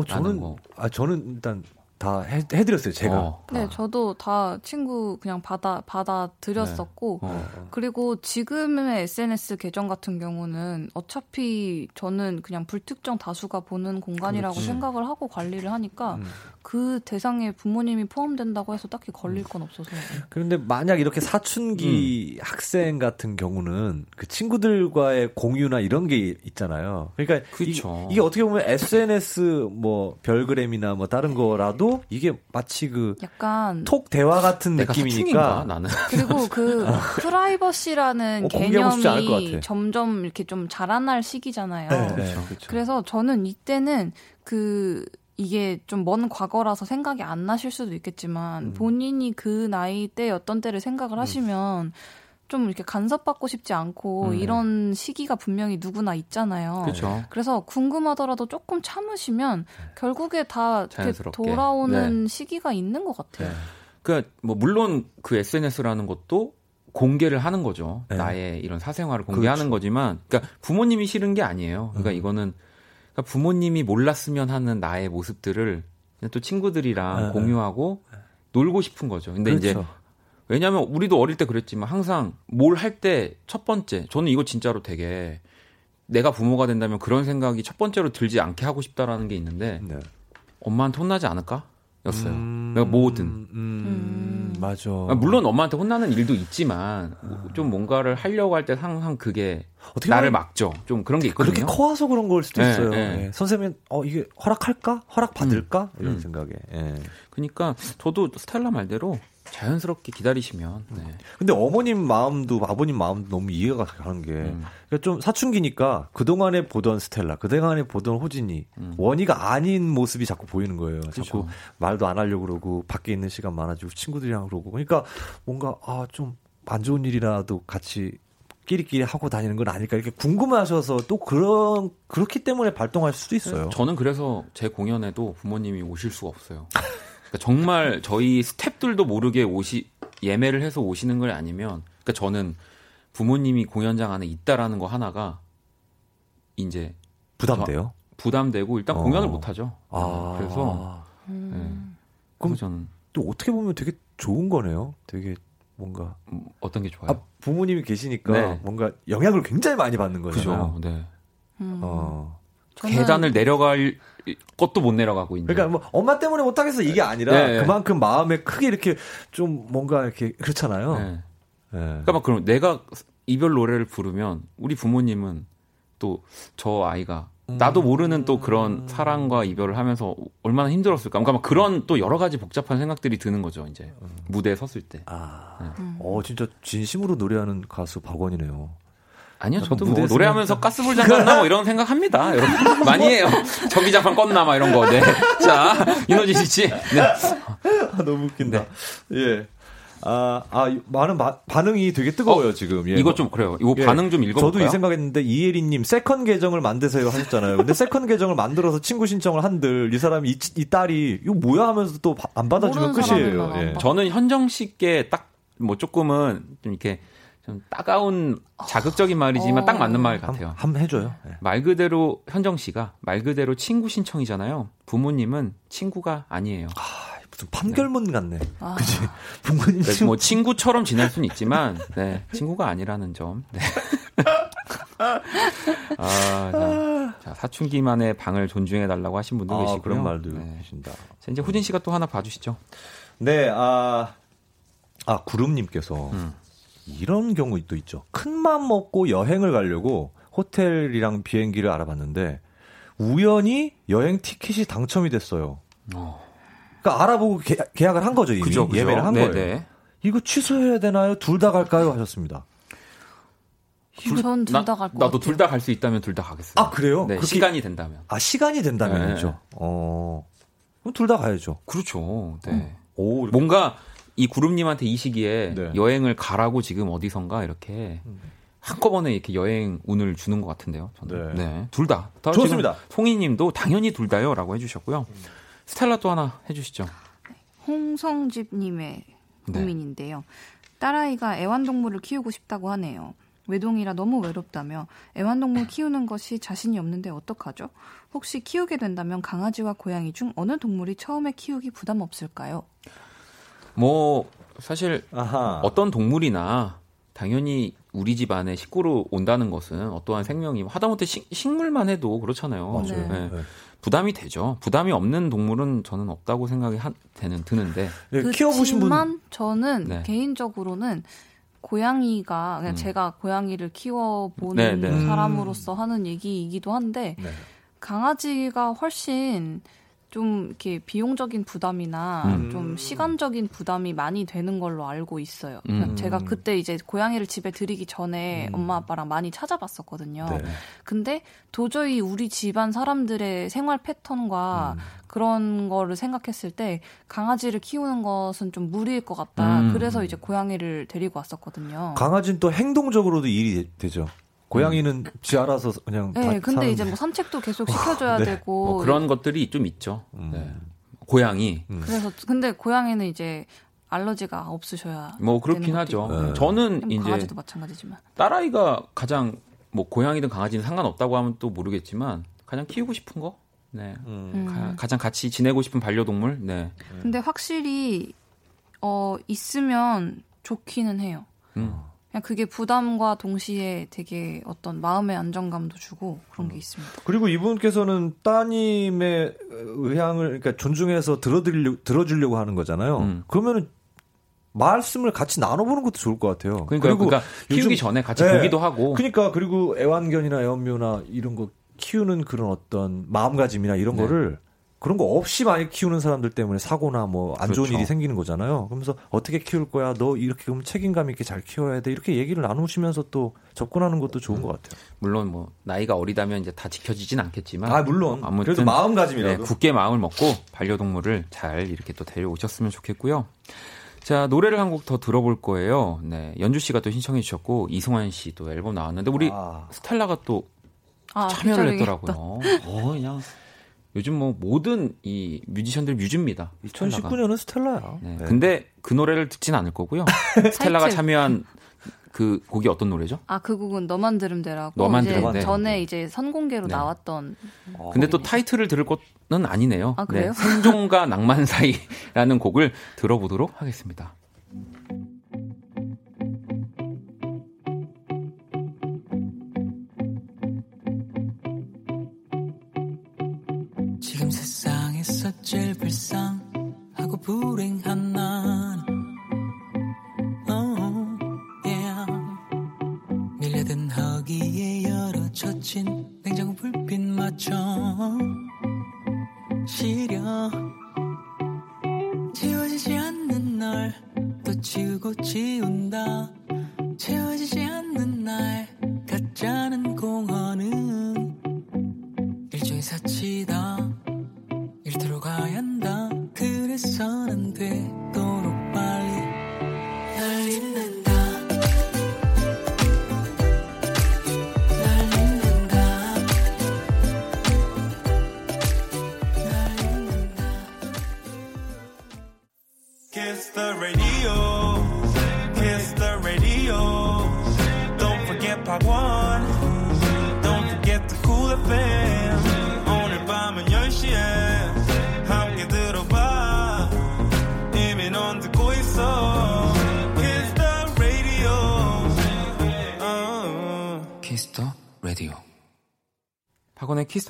어, 저는 거. 아 저는 일단 다 해, 해드렸어요 제가. 어. 네, 저도 다 친구 그냥 받아 받아 드렸었고 네. 어. 그리고 지금의 SNS 계정 같은 경우는 어차피 저는 그냥 불특정 다수가 보는 공간이라고 그렇지. 생각을 하고 관리를 하니까 음. 그 대상에 부모님이 포함된다고 해서 딱히 걸릴 건 없어서. 그런데 만약 이렇게 사춘기 음. 학생 같은 경우는 그 친구들과의 공유나 이런 게 있잖아요. 그러니까 이, 이게 어떻게 보면 SNS 뭐 별그램이나 뭐 다른 거라도 이게 마치 그 약간 톡 대화 같은 느낌이니까 나는. 그리고 그 <laughs> 프라이버시라는 어, 개념이 점점 이렇게 좀 자라날 시기잖아요. 네, 네, 그렇죠. 그래서 저는 이때는 그 이게 좀 먼 과거라서 생각이 안 나실 수도 있겠지만 음. 본인이 그 나이 때 어떤 때를 생각을 음. 하시면 좀 이렇게 간섭받고 싶지 않고 음. 이런 시기가 분명히 누구나 있잖아요. 그쵸. 그래서 궁금하더라도 조금 참으시면 결국에 다 돌아오는 네. 시기가 있는 것 같아요. 네. 그러니까 뭐 물론 그 SNS라는 것도 공개를 하는 거죠. 네. 나의 이런 사생활을 공개하는 그렇죠. 거지만, 그러니까 부모님이 싫은 게 아니에요. 그러니까 음. 이거는 그러니까 부모님이 몰랐으면 하는 나의 모습들을 또 친구들이랑 네, 공유하고 네. 놀고 싶은 거죠. 근데 그렇죠. 이제 왜냐하면 우리도 어릴 때 그랬지만 항상 뭘 할 때 첫 번째 저는 이거 진짜로 되게 내가 부모가 된다면 그런 생각이 첫 번째로 들지 않게 하고 싶다라는 게 있는데 네. 엄마한테 혼나지 않을까? 였어요. 음, 내가 뭐든. 음, 음, 맞아. 아, 물론 엄마한테 혼나는 일도 있지만 좀 뭔가를 하려고 할 때 항상 그게 나를 막죠. 좀 그런 게 있거든요. 그렇게 커와서 그런 걸 수도 네, 있어요. 네. 네. 선생님, 어 이게 허락할까? 허락 받을까? 음, 이런 음. 생각에. 예. 그러니까 저도 스텔라 말대로 자연스럽게 기다리시면. 네. 근데 어머님 마음도 아버님 마음도 너무 이해가 가는 게, 음. 그러니까 좀 사춘기니까 그 동안에 보던 스텔라, 그 동안에 보던 호진이 음. 원희가 아닌 모습이 자꾸 보이는 거예요. 그쵸. 자꾸 말도 안 하려고 그러고 밖에 있는 시간 많아지고 친구들이랑 그러고, 그러니까 뭔가 아 좀 안 좋은 일이라도 같이 끼리끼리 하고 다니는 건 아닐까 이렇게 궁금하셔서 또 그런 그렇기 때문에 발동할 수도 있어요. 저는 그래서 제 공연에도 부모님이 오실 수가 없어요. <laughs> 그러니까 정말 저희 스탭들도 모르게 오시 예매를 해서 오시는 걸 아니면 그러니까 저는 부모님이 공연장 안에 있다라는 거 하나가 이제 부담돼요. 부담되고 일단 어. 공연을 못 하죠. 아. 그래서 음. 네. 그럼 저는 또 어떻게 보면 되게 좋은 거네요. 되게 뭔가 음, 어떤 게 좋아요? 아, 부모님이 계시니까 네. 뭔가 영향을 굉장히 많이 받는 거죠. 네. 음. 어. 계단을 내려갈 것도 못 내려가고 있는. 그러니까 뭐 엄마 때문에 못 하겠어 이게 아니라 네. 그만큼 마음에 크게 이렇게 좀 뭔가 이렇게 그렇잖아요. 네. 네. 그러니까 막 그럼 내가 이별 노래를 부르면 우리 부모님은 또 저 아이가 나도 모르는 또 그런 사랑과 이별을 하면서 얼마나 힘들었을까. 그러니까 막 그런 또 여러 가지 복잡한 생각들이 드는 거죠. 이제 무대에 섰을 때. 아, 네. 어 진짜 진심으로 노래하는 가수 박원이네요. 아니요, 저도 뭐 노래하면서 가스불 잠갔나 뭐 이런 생각합니다. <laughs> 여러분 많이 해요. 전기장판 껐나 막 이런 거. 네. 자, 인호진 씨. 네. 아, 너무 웃긴다. 네. 예. 아, 아, 많은 마, 반응이 되게 뜨거워요, 어, 지금. 예. 이거 좀 그래요. 이거 예. 반응 좀 읽어볼까요? 저도 이 생각했는데, 이혜리님, second 계정을 만드세요 하셨잖아요. 근데 second 계정을 만들어서 친구 신청을 한들, 이 사람이, 이, 이 딸이, 이거 뭐야 하면서 또 안 받아주면 끝이에요. 예. 저는 현정 씨께 딱, 뭐 조금은 좀 이렇게 좀 따가운 자극적인 말이지만 어. 딱 맞는 말 같아요. 한 번 해줘요. 네. 말 그대로 현정 씨가 말 그대로 친구 신청이잖아요. 부모님은 친구가 아니에요. 아, 무슨 판결문 네. 같네. 아. 그지? 부모님 네. 뭐 친구처럼 지낼 수는 있지만 네, 친구가 아니라는 점. 네. <laughs> 아, 자, 자, 사춘기만의 방을 존중해 달라고 하신 분도 아, 계시고요. 그런 말도 네. 계신다. 자, 이제 후진 씨가 또 하나 봐주시죠. 네, 아, 아 구름님께서 음. 이런 경우도 있죠. 큰 맘 먹고 여행을 가려고 호텔이랑 비행기를 알아봤는데 우연히 여행 티켓이 당첨이 됐어요. 어. 그러니까 알아보고 계, 계약을 한 거죠 이미 그죠, 그죠. 예매를 한 네네. 거예요. 이거 취소해야 되나요? 둘 다 갈까요? 하셨습니다. 전 둘 다갈것 나도 둘 다 갈 수 있다면 둘 다 가겠어요. 아 그래요? 네, 시간이 된다면. 아 시간이 된다면이죠. 네. 어. 그럼 둘 다 가야죠. 그렇죠. 네. 음. 오, 뭔가 이 구름님한테 이 시기에 네. 여행을 가라고 지금 어디선가 이렇게 음. 한꺼번에 이렇게 여행 운을 주는 것 같은데요. 저는. 네. 네. 둘 다. 좋습니다. 송이님도 당연히 둘 다요라고 해주셨고요. 음. 스텔라 또 하나 해주시죠. 홍성집님의 네. 고민인데요. 딸아이가 애완동물을 키우고 싶다고 하네요. 외동이라 너무 외롭다며 애완동물 키우는 것이 자신이 없는데 어떡하죠? 혹시 키우게 된다면 강아지와 고양이 중 어느 동물이 처음에 키우기 부담 없을까요? 뭐 사실 아하. 어떤 동물이나 당연히 우리 집 안에 식구로 온다는 것은 어떠한 생명이 하다못해 식, 물만 해도 그렇잖아요. 맞아요. 네. 네. 부담이 되죠. 부담이 없는 동물은 저는 없다고 생각이 하, 되는 드는데. 네, 키워보신 분 저는 네. 개인적으로는 고양이가 그냥 음. 제가 고양이를 키워보는 네, 네. 사람으로서 하는 얘기이기도 한데 네. 강아지가 훨씬 좀 이렇게 비용적인 부담이나 음. 좀 시간적인 부담이 많이 되는 걸로 알고 있어요. 음. 제가 그때 이제 고양이를 집에 들이기 전에 음. 엄마 아빠랑 많이 찾아봤었거든요. 네. 근데 도저히 우리 집안 사람들의 생활 패턴과 음. 그런 거를 생각했을 때 강아지를 키우는 것은 좀 무리일 것 같다. 음. 그래서 이제 고양이를 데리고 왔었거든요. 강아지는 또 행동적으로도 일이 되죠. 고양이는 음. 지 알아서 그냥. 네, 근데 사는데. 이제 뭐 산책도 계속 시켜줘야 네. 되고. 뭐 그런 것들이 좀 있죠. 음. 네. 고양이. 음. 그래서 근데 고양이는 이제 알러지가 없으셔야. 뭐 그렇긴 하죠. 네. 저는 이제 강아지도 마찬가지지만 딸아이가 가장 뭐 고양이든 강아지든 상관없다고 하면 또 모르겠지만 가장 키우고 싶은 거. 네. 음. 가, 가장 같이 지내고 싶은 반려동물. 네. 근데 확실히 어 있으면 좋기는 해요. 음. 그냥 그게 부담과 동시에 되게 어떤 마음의 안정감도 주고 그런 게 음. 있습니다. 그리고 이분께서는 따님의 의향을 그러니까 존중해서 들어드리려 들어주려고 하는 거잖아요. 음. 그러면은 말씀을 같이 나눠보는 것도 좋을 것 같아요. 그러니까, 그리고 그러니까 키우기 전에 같이 네. 보기도 하고. 그러니까 그리고 애완견이나 애완묘나 이런 거 키우는 그런 어떤 마음가짐이나 이런 네. 거를 그런 거 없이 많이 키우는 사람들 때문에 사고나 뭐안 좋은 그렇죠. 일이 생기는 거잖아요. 그러면서 어떻게 키울 거야? 너 이렇게 그럼 책임감 있게 잘 키워야 돼. 이렇게 얘기를 나누시면서 또 접근하는 것도 좋은 음. 것 같아요. 물론 뭐 나이가 어리다면 이제 다 지켜지진 않겠지만 아 물론 아무튼 그래도 마음가짐이라도 네, 굳게 마음을 먹고 반려동물을 잘 이렇게 또 데려오셨으면 좋겠고요. 자 노래를 한 곡 더 들어볼 거예요. 네 연주 씨가 또 신청해 주셨고 이승환 씨도 앨범 나왔는데 우리 아. 스텔라가 또 아, 참여를 했더라고요. 어 그냥 요즘 뭐 모든 이 뮤지션들 뮤즈입니다. 2019년은 스텔라야. 네. 네. 근데 그 노래를 듣진 않을 거고요. <laughs> 스텔라가 참여한 그 곡이 어떤 노래죠? 아, 그 곡은 너만 들으면 되라고. 너만 들으면 돼. 전에 네. 이제 선공개로 네. 나왔던. 어. 근데 또 타이틀을 들을 것은 아니네요. 아, 그래요? 네. 생존과 낭만 사이라는 곡을 들어보도록 하겠습니다. 제일 불쌍하고 불행한 난 oh, yeah. 밀려든 허기에 열어 젖힌 냉장고 불빛 맞춰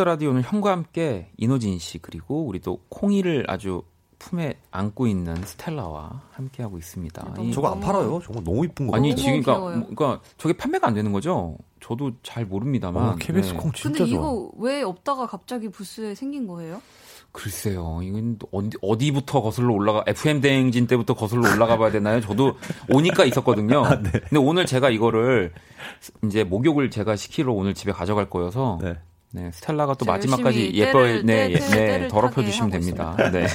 키스 라디오 오늘 형과 함께 이노진 씨 그리고 우리 또 콩이를 아주 품에 안고 있는 스텔라와 함께 하고 있습니다. 이, 저거 안 팔아요? 정말 너무 이쁜 거. 아니 지금 그러니까, 그러니까 저게 판매가 안 되는 거죠? 저도 잘 모릅니다만. 어, KBS 네. 콩 진짜 근데 이거 왜 없다가 갑자기 부스에 생긴 거예요? 글쎄요, 이건 어디, 어디부터 거슬러 올라가, FM 대행진 때부터 거슬러 올라가 봐야 되나요? 저도 오니까 있었거든요. 아, 네. 근데 오늘 제가 이거를 이제 목욕을 제가 시키러 오늘 집에 가져갈 거여서 네. 네, 스텔라가 또 마지막까지 예뻐, 네, 네, 네, 더럽혀 주시면 됩니다. 네.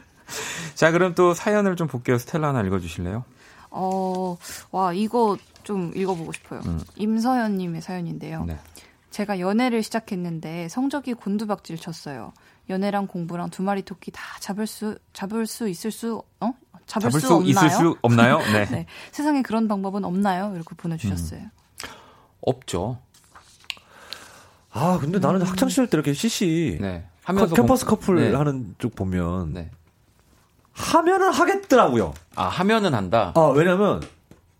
<laughs> 자, 그럼 또 사연을 좀 볼게요. 스텔라 하나 읽어주실래요? 어, 와, 이거 좀 읽어보고 싶어요. 음. 임서연님의 사연인데요. 네. 제가 연애를 시작했는데 성적이 곤두박질 쳤어요. 연애랑 공부랑 두 마리 토끼 다 잡을 수 잡을 수 있을 수 어? 잡을, 잡을 수, 수, 없나요? 있을 수 없나요? <laughs> 네. 네. 세상에 그런 방법은 없나요? 이렇게 보내주셨어요. 음. 없죠. 아 근데 나는 음. 학창 시절 때 이렇게 CC 네. 하면서 캠퍼스 공... 커플 네. 하는 쪽 보면 네. 하면은 하겠더라고요. 아 하면은 한다. 아 왜냐면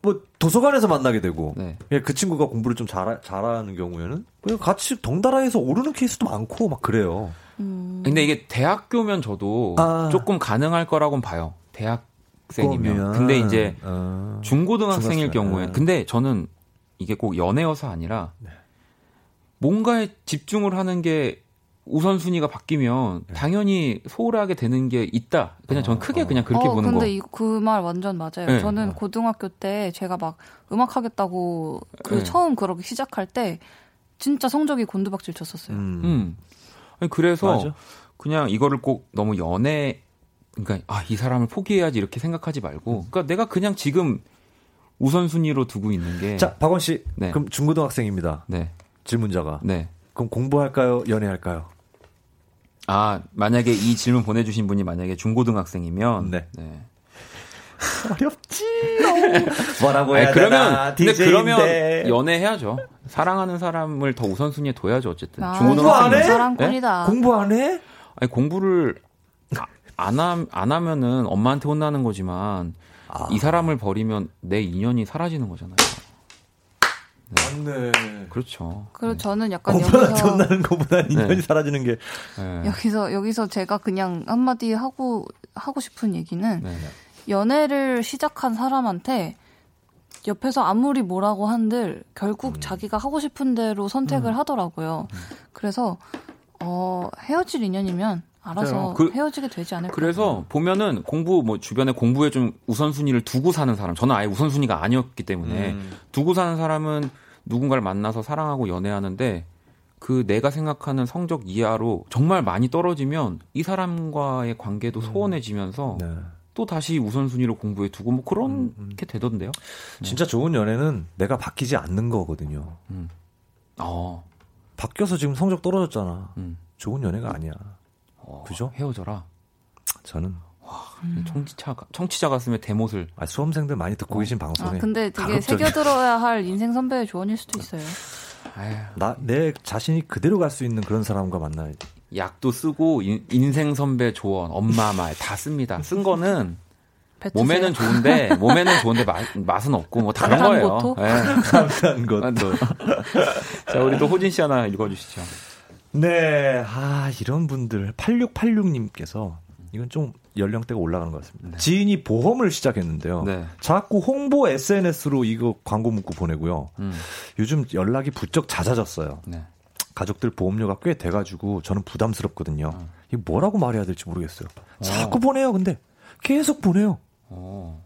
뭐 도서관에서 만나게 되고 네. 그 친구가 공부를 좀 잘, 잘하는 경우에는 그냥 같이 덩달아해서 오르는 케이스도 많고 막 그래요. 음. 근데 이게 대학교면 저도 아. 조금 가능할 거라고는 봐요. 대학생이면. 근데 이제 아. 중고등학생일 경우에 근데 저는 이게 꼭 연애여서 아니라 네. 뭔가에 집중을 하는 게 우선순위가 바뀌면 네. 당연히 소홀하게 되는 게 있다. 그냥 전 크게 어, 그냥 그렇게 어, 보는 근데 거. 근데 그 말 완전 맞아요. 네. 저는 어. 고등학교 때 제가 막 음악 하겠다고 그 네. 처음 그러기 시작할 때 진짜 성적이 곤두박질 쳤었어요. 음. 음. 아니, 그래서 맞아. 그냥 이거를 꼭 너무 연애 그러니까 아, 이 사람을 포기해야지 이렇게 생각하지 말고 음. 그러니까 내가 그냥 지금 우선순위로 두고 있는 게 자, 박원 씨. 네. 그럼 중고등학생입니다. 네. 질문자가. 네. 그럼 공부할까요? 연애할까요? 아, 만약에 이 질문 보내주신 분이 만약에 중고등학생이면. 네. 네. <laughs> 어렵지. <laughs> 뭐라고 해야 아니, 그러면, 되나? 근데 그러면 연애해야죠. 사랑하는 사람을 더 우선순위에 둬야죠, 어쨌든. 아, 중고등학생. 사랑꾼이다. 네? 공부 안 해? 아니, 공부를 안, 하, 안 하면은 엄마한테 혼나는 거지만 아. 이 사람을 버리면 내 인연이 사라지는 거잖아요. 네. 맞네. 그렇죠. 그리고 네. 저는 약간 여기서 혼나는 것보다 인연이 네. 사라지는 게 네. 여기서 여기서 제가 그냥 한마디 하고 하고 싶은 얘기는 네. 연애를 시작한 사람한테 옆에서 아무리 뭐라고 한들 결국 음. 자기가 하고 싶은 대로 선택을 음. 하더라고요. 음. 그래서 어 헤어질 인연이면 알아서 그, 헤어지게 되지 않을까. 그래서 보면은 공부 뭐 주변에 공부에 좀 우선순위를 두고 사는 사람, 저는 아예 우선순위가 아니었기 때문에 음. 두고 사는 사람은 누군가를 만나서 사랑하고 연애하는데 그 내가 생각하는 성적 이하로 정말 많이 떨어지면 이 사람과의 관계도 음. 소원해지면서 네. 또 다시 우선순위로 공부에 두고 뭐 그렇게 음, 음. 되던데요. 네. 진짜 좋은 연애는 내가 바뀌지 않는 거거든요. 음. 어. 바뀌어서 지금 성적 떨어졌잖아. 음. 좋은 연애가 아니야. 어, 그죠? 헤어져라. 저는 와, 청취자 청취자 가슴에 대못을 아, 수험생들 많이 듣고 어. 계신 방송에. 아, 근데 되게 새겨 들어야 할 인생 선배의 조언일 수도 있어요. 나내 자신이 그대로 갈 수 있는 그런 사람과 만나야지. 약도 쓰고 인, 생 선배 조언, 엄마 말 다 씁니다. 쓴 거는 몸에는 좋은데 <laughs> 몸에는 좋은데 맛, 맛은 없고 뭐 다른 거예요. 네. 감사한 것. 자, 우리 또 호진 씨 하나 읽어주시죠. 네, 아 이런 분들 8686님께서 이건 좀 연령대가 올라가는 것 같습니다. 네. 지인이 보험을 시작했는데요. 네. 자꾸 홍보 SNS로 이거 광고 문구 보내고요. 음. 요즘 연락이 부쩍 잦아졌어요. 네. 가족들 보험료가 꽤 돼가지고 저는 부담스럽거든요. 어. 이게 뭐라고 말해야 될지 모르겠어요. 자꾸 어. 보내요, 근데 계속 보내요. 어.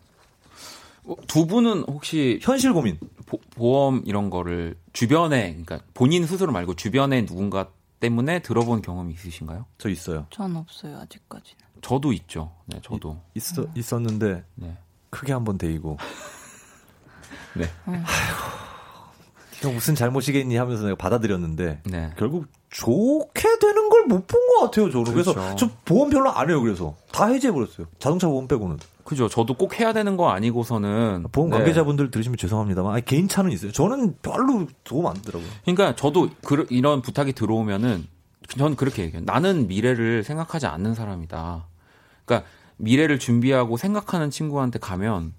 어. 두 분은 혹시 현실 고민 보, 보험 이런 거를 주변에 그러니까 본인 스스로 말고 주변에 누군가 때문에 들어본 경험이 있으신가요? 저 있어요. 전 없어요 아직까지는. 저도 있죠. 네, 저도 이, 있어 있었는데 네. 크게 한 번 데이고. <laughs> 네. 아이고. 형 무슨 잘못이겠니 하면서 내가 받아들였는데 네. 결국 좋게 되는 걸 못 본 것 같아요 저는 그렇죠. 그래서 저 보험 별로 안 해요 그래서 다 해지해 버렸어요 자동차 보험 빼고는 그죠. 저도 꼭 해야 되는 거 아니고서는. 보험 네. 관계자분들 네. 들으시면 죄송합니다만 아니, 개인 차는 있어요. 저는 별로 도움 안 되더라고요. 그러니까 저도 그, 이런 부탁이 들어오면은 저는 그렇게 얘기해요. 나는 미래를 생각하지 않는 사람이다. 그러니까 미래를 준비하고 생각하는 친구한테 가면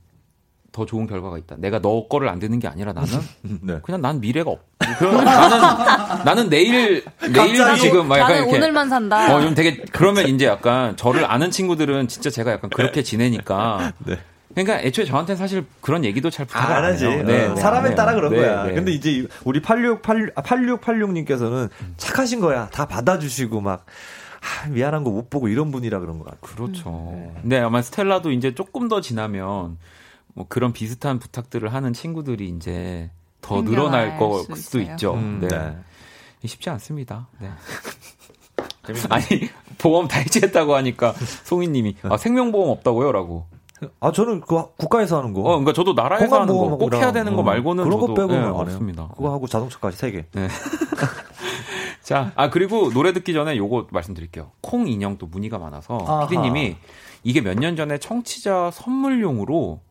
더 좋은 결과가 있다. 내가 너 거를 안 듣는 게 아니라 나는 <laughs> 네. 그냥 난 미래가 없. <laughs> 나는 나는 내일 내일도 지금 막 약간 이렇게 오늘만 산다. 어, 좀 되게 그러면 이제 약간 저를 아는 친구들은 진짜 제가 약간 그렇게 지내니까. <laughs> 네. 그러니까 애초에 저한테 사실 그런 얘기도 잘 부탁 안 하지. 네, 네, 사람에 네, 따라 그런 네, 거야. 네. 근데 이제 우리 8686 8686님께서는 착하신 거야. 다 받아주시고 막 아, 미안한 거 못 보고 이런 분이라 그런 것 같아요. 그렇죠. 네. 네, 아마 스텔라도 이제 조금 더 지나면 뭐 그런 비슷한 부탁들을 하는 친구들이 이제 더 늘어날 걸 수도 있죠. 음, 네. 네. 쉽지 않습니다. 네. <laughs> 아니 보험 다 해지했다고 하니까 송이님이 아, 생명보험 없다고요라고. 아 저는 그 국가에서 하는 거. 어, 그러니까 저도 나라에서 하는 거 꼭 해야 되는 거 어. 말고는 그런 거 빼고는 네, 없습니다. 그거 하고 자동차까지 세 개. 네. <laughs> 자, 아 그리고 노래 듣기 전에 요거 말씀드릴게요. 콩 인형 또 문의가 많아서 피디님이 이게 몇 년 전에 청취자 선물용으로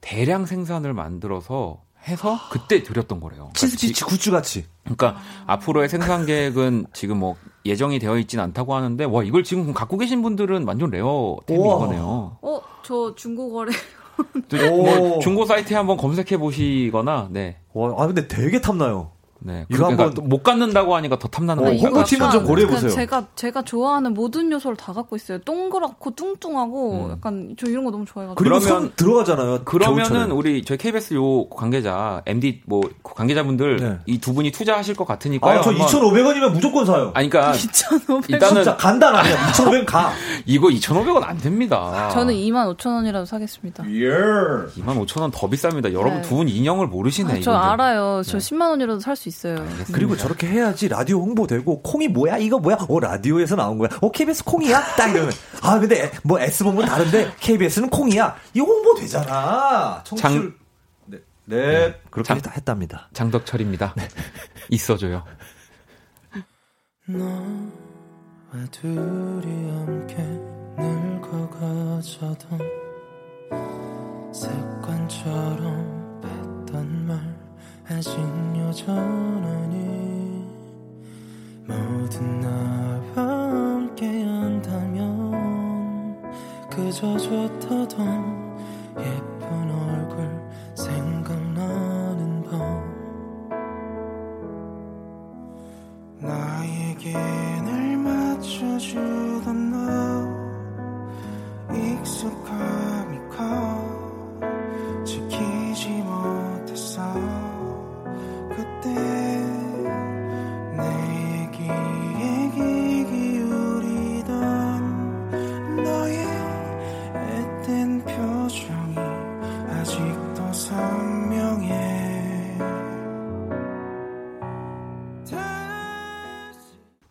대량 생산을 만들어서 해서 그때 드렸던 거래요. 그러니까 치즈피치 굿즈 같이. 그러니까 앞으로의 생산 계획은 지금 뭐 예정이 되어 있진 않다고 하는데 와 이걸 지금 갖고 계신 분들은 완전 레어템인 거네요. 어, 저 중고 거래. 뭐 중고 사이트에 한번 검색해 보시거나 네. 와, 아 근데 되게 탐나요. 네. 이거 그러니까 한번 못 갖는다고 하니까 더 탐나는 거예요. 홍보팀은 좀 고려해 보세요. 제가 제가 좋아하는 모든 요소를 다 갖고 있어요. 동그랗고 뚱뚱하고 음. 약간 저 이런 거 너무 좋아해가지고. 그러면 들어가잖아요. 그러면은 겨울철에. 우리 저희 KBS 요 관계자 MD 뭐 관계자분들 네. 이두 분이 투자하실 것 같으니까요. 아, 저 2,500원이면 무조건 사요. 아니 그러니까 <laughs> 2,500원. 일단은 진짜 간단하네요. 2,500원 <laughs> 가. 이거 2,500원 안 됩니다. 저는 25,000원이라도 사겠습니다. 예. 25,000원 더 비쌉니다. 여러분 네. 두분 인형을 모르시네. 아, 저 알아요. 저 네. 10만 원이라도 살 수 있어요. 그리고 그리고 저렇게 해야지 라디오 홍보되고 콩이 뭐야? 이거 뭐야? 어 라디오에서 나온 거야. 어 KBS 콩이야? 딱 이러면. 아 근데 뭐 S 보면 다른데 KBS는 콩이야. 이 홍보 되잖아. 청취율. 네, 네, 네. 그렇게 장, 했답니다. 장덕철입니다. 네. 있어줘요. 너와 둘이 함께 늙어가자던 습관처럼 했던 말 아직 여전하니 모든 나와 함께 한다면 그저 좋다던 예쁜 얼굴 생각나는 밤 나에게 날 맞춰주던 너 익숙함이 커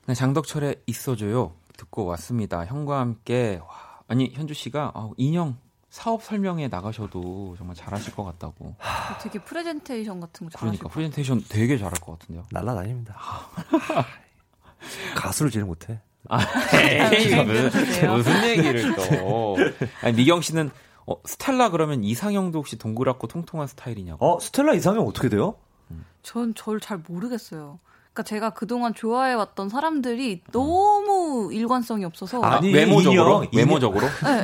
네, 장덕철의 있어줘요 듣고 왔습니다. 형과 함께 와, 아니 호진 씨가 아, 인형 사업 설명에 나가셔도 정말 잘하실 것 같다고. 되게 프레젠테이션 같은 거 그러니까 프레젠테이션 되게 잘할 것 같은데요. 날라다닙니다. 가수를 제일 못해. 아, 에이, 무슨, 무슨 얘기를 또. <laughs> 아니, 미경 씨는 어, 스텔라 그러면 이상형도 혹시 동그랗고 통통한 스타일이냐고. 어, 스텔라 이상형 어떻게 돼요? 전 저를 잘 모르겠어요. 그러니까 제가 그동안 좋아해왔던 사람들이 너무 일관성이 없어서 아니, 외모적으로 인형, 외모적으로 <laughs> 네,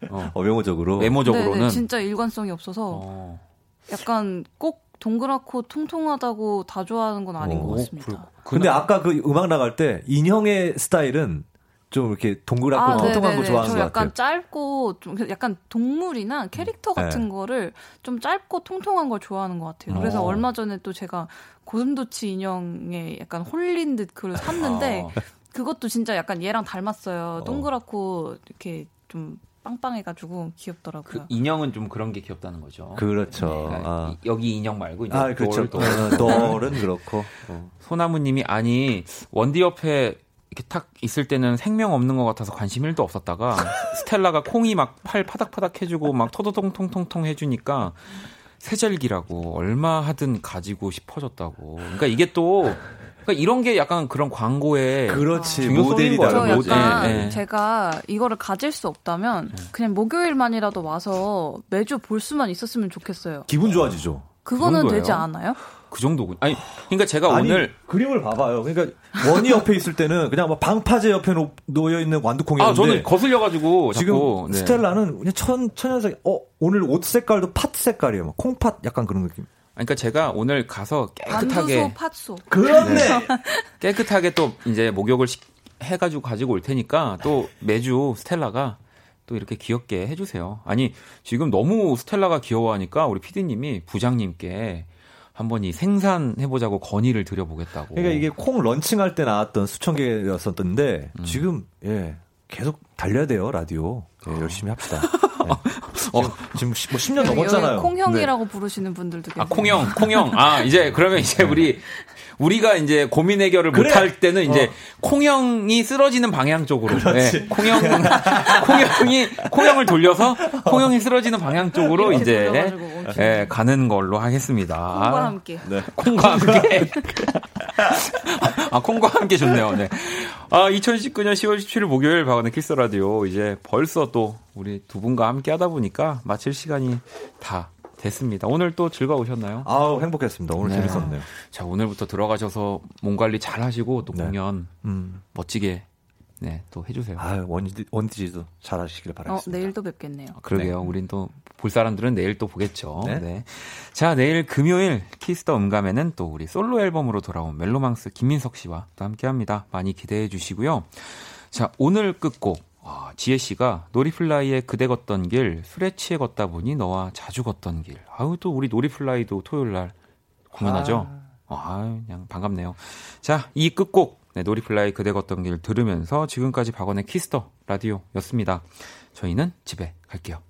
네. 어. 어, 외모적으로. 외모적으로는 네네, 진짜 일관성이 없어서 어. 약간 꼭 동그랗고 통통하다고 다 좋아하는 건 아닌 어, 것 같습니다. 그, 근데 아까 그 음악 나갈 때 인형의 스타일은 좀 이렇게 동그랗고 아, 통통한 거 좋아하는 것 같아요. 약간 짧고 좀 약간 동물이나 캐릭터 음. 같은 네. 거를 좀 짧고 통통한 걸 좋아하는 것 같아요. 그래서 어. 얼마 전에 또 제가 고슴도치 인형에 약간 홀린 듯 그걸 샀는데 어. 그것도 진짜 약간 얘랑 닮았어요. 어. 동그랗고 이렇게 좀 빵빵해가지고 귀엽더라고요. 그 인형은 좀 그런 게 귀엽다는 거죠. 그렇죠. 네, 그러니까 아. 여기 인형 말고 이제 아, 그렇죠. 돌은 그렇고. 어. 소나무님이 아니 원디 옆에 이렇게 탁 있을 때는 생명 없는 것 같아서 관심 1도 없었다가 <laughs> 스텔라가 콩이 막 팔 파닥파닥 해주고 막 토도통통통통 해주니까 세절기라고 얼마 하든 가지고 싶어졌다고. 그러니까 이게 또 그러니까 이런 게 약간 그런 광고에 그렇지 모델이다. 저 약간 네, 네. 제가 이거를 가질 수 없다면 네. 그냥 목요일만이라도 와서 매주 볼 수만 있었으면 좋겠어요. 기분 좋아지죠. 그거는 그 되지 않아요? 그 정도군. 아니, 그러니까 제가 아니, 오늘 그림을 봐봐요. 그러니까 원이 옆에 있을 때는 그냥 막 방파제 옆에 놓여 있는 완두콩이었는데 아, 저는 거슬려 가지고 지금 네. 스텔라는 그냥 천 천연색. 어, 오늘 옷 색깔도 팥 색깔이에요. 막 콩팥 약간 그런 느낌. 그러니까 제가 오늘 가서 깨끗하게 완두소 팥소. 그렇네. 네. 깨끗하게 또 이제 목욕을 해가지고 가지고 올 테니까 또 매주 스텔라가 또 이렇게 귀엽게 해주세요. 아니 지금 너무 스텔라가 귀여워하니까 우리 피디님이 부장님께 한번 이 생산해보자고 건의를 드려보겠다고. 그러니까 이게 콩 런칭할 때 나왔던 수천 개였었던데 음. 지금 예 계속 달려야 돼요 라디오. 예, 열심히 합시다. <laughs> 네. 어, 지금, 뭐 10년 넘었잖아요. 콩형이라고 네. 부르시는 분들도 계세요. 아, 콩형, 콩형. 아, 이제 그러면 이제 우리 우리가 이제 고민 해결을 그래. 못할 때는 이제 어. 콩형이 쓰러지는 방향 쪽으로. 네. 콩형, <laughs> 콩형이, 콩형을 돌려서 콩형이 쓰러지는 방향 쪽으로 이제 예, 가는 걸로 하겠습니다. 콩과 함께. 네. 콩과 함께. <laughs> 아, 콩과 함께 좋네요. 네. 아, 2019년 10월 17일 목요일 박원의 키스 라디오 이제 벌써 또 우리 두 분과 함께 하다 보니까 마칠 시간이 다 됐습니다. 오늘 또 즐거우셨나요? 아우 행복했습니다. 오늘 네. 재밌었네요. 자 오늘부터 들어가셔서 몸 관리 잘 하시고 또 네. 공연 음. 멋지게 네, 또 해주세요. 아, 원디, 원디지도 잘 하시길 어, 바라겠습니다. 어, 내일 또 뵙겠네요. 아, 그러게요. 네. 우린 또 볼 사람들은 내일 또 보겠죠. 네. 네. 자, 내일 금요일 키스 더 음감에는 또 우리 솔로 앨범으로 돌아온 멜로망스 김민석 씨와 또 함께 합니다. 많이 기대해 주시고요. 자, 오늘 끝곡 아, 지혜 씨가 노리플라이에 그대 걷던 길 술에 취해 걷다 보니 너와 자주 걷던 길. 아유 또 우리 노리플라이도 토요일 날 공연하죠. 아. 아, 그냥 반갑네요. 자, 이 끝곡 네, 노리플라이 그대 걷던 길 들으면서 지금까지 박원의 키스 더 라디오였습니다. 저희는 집에 갈게요.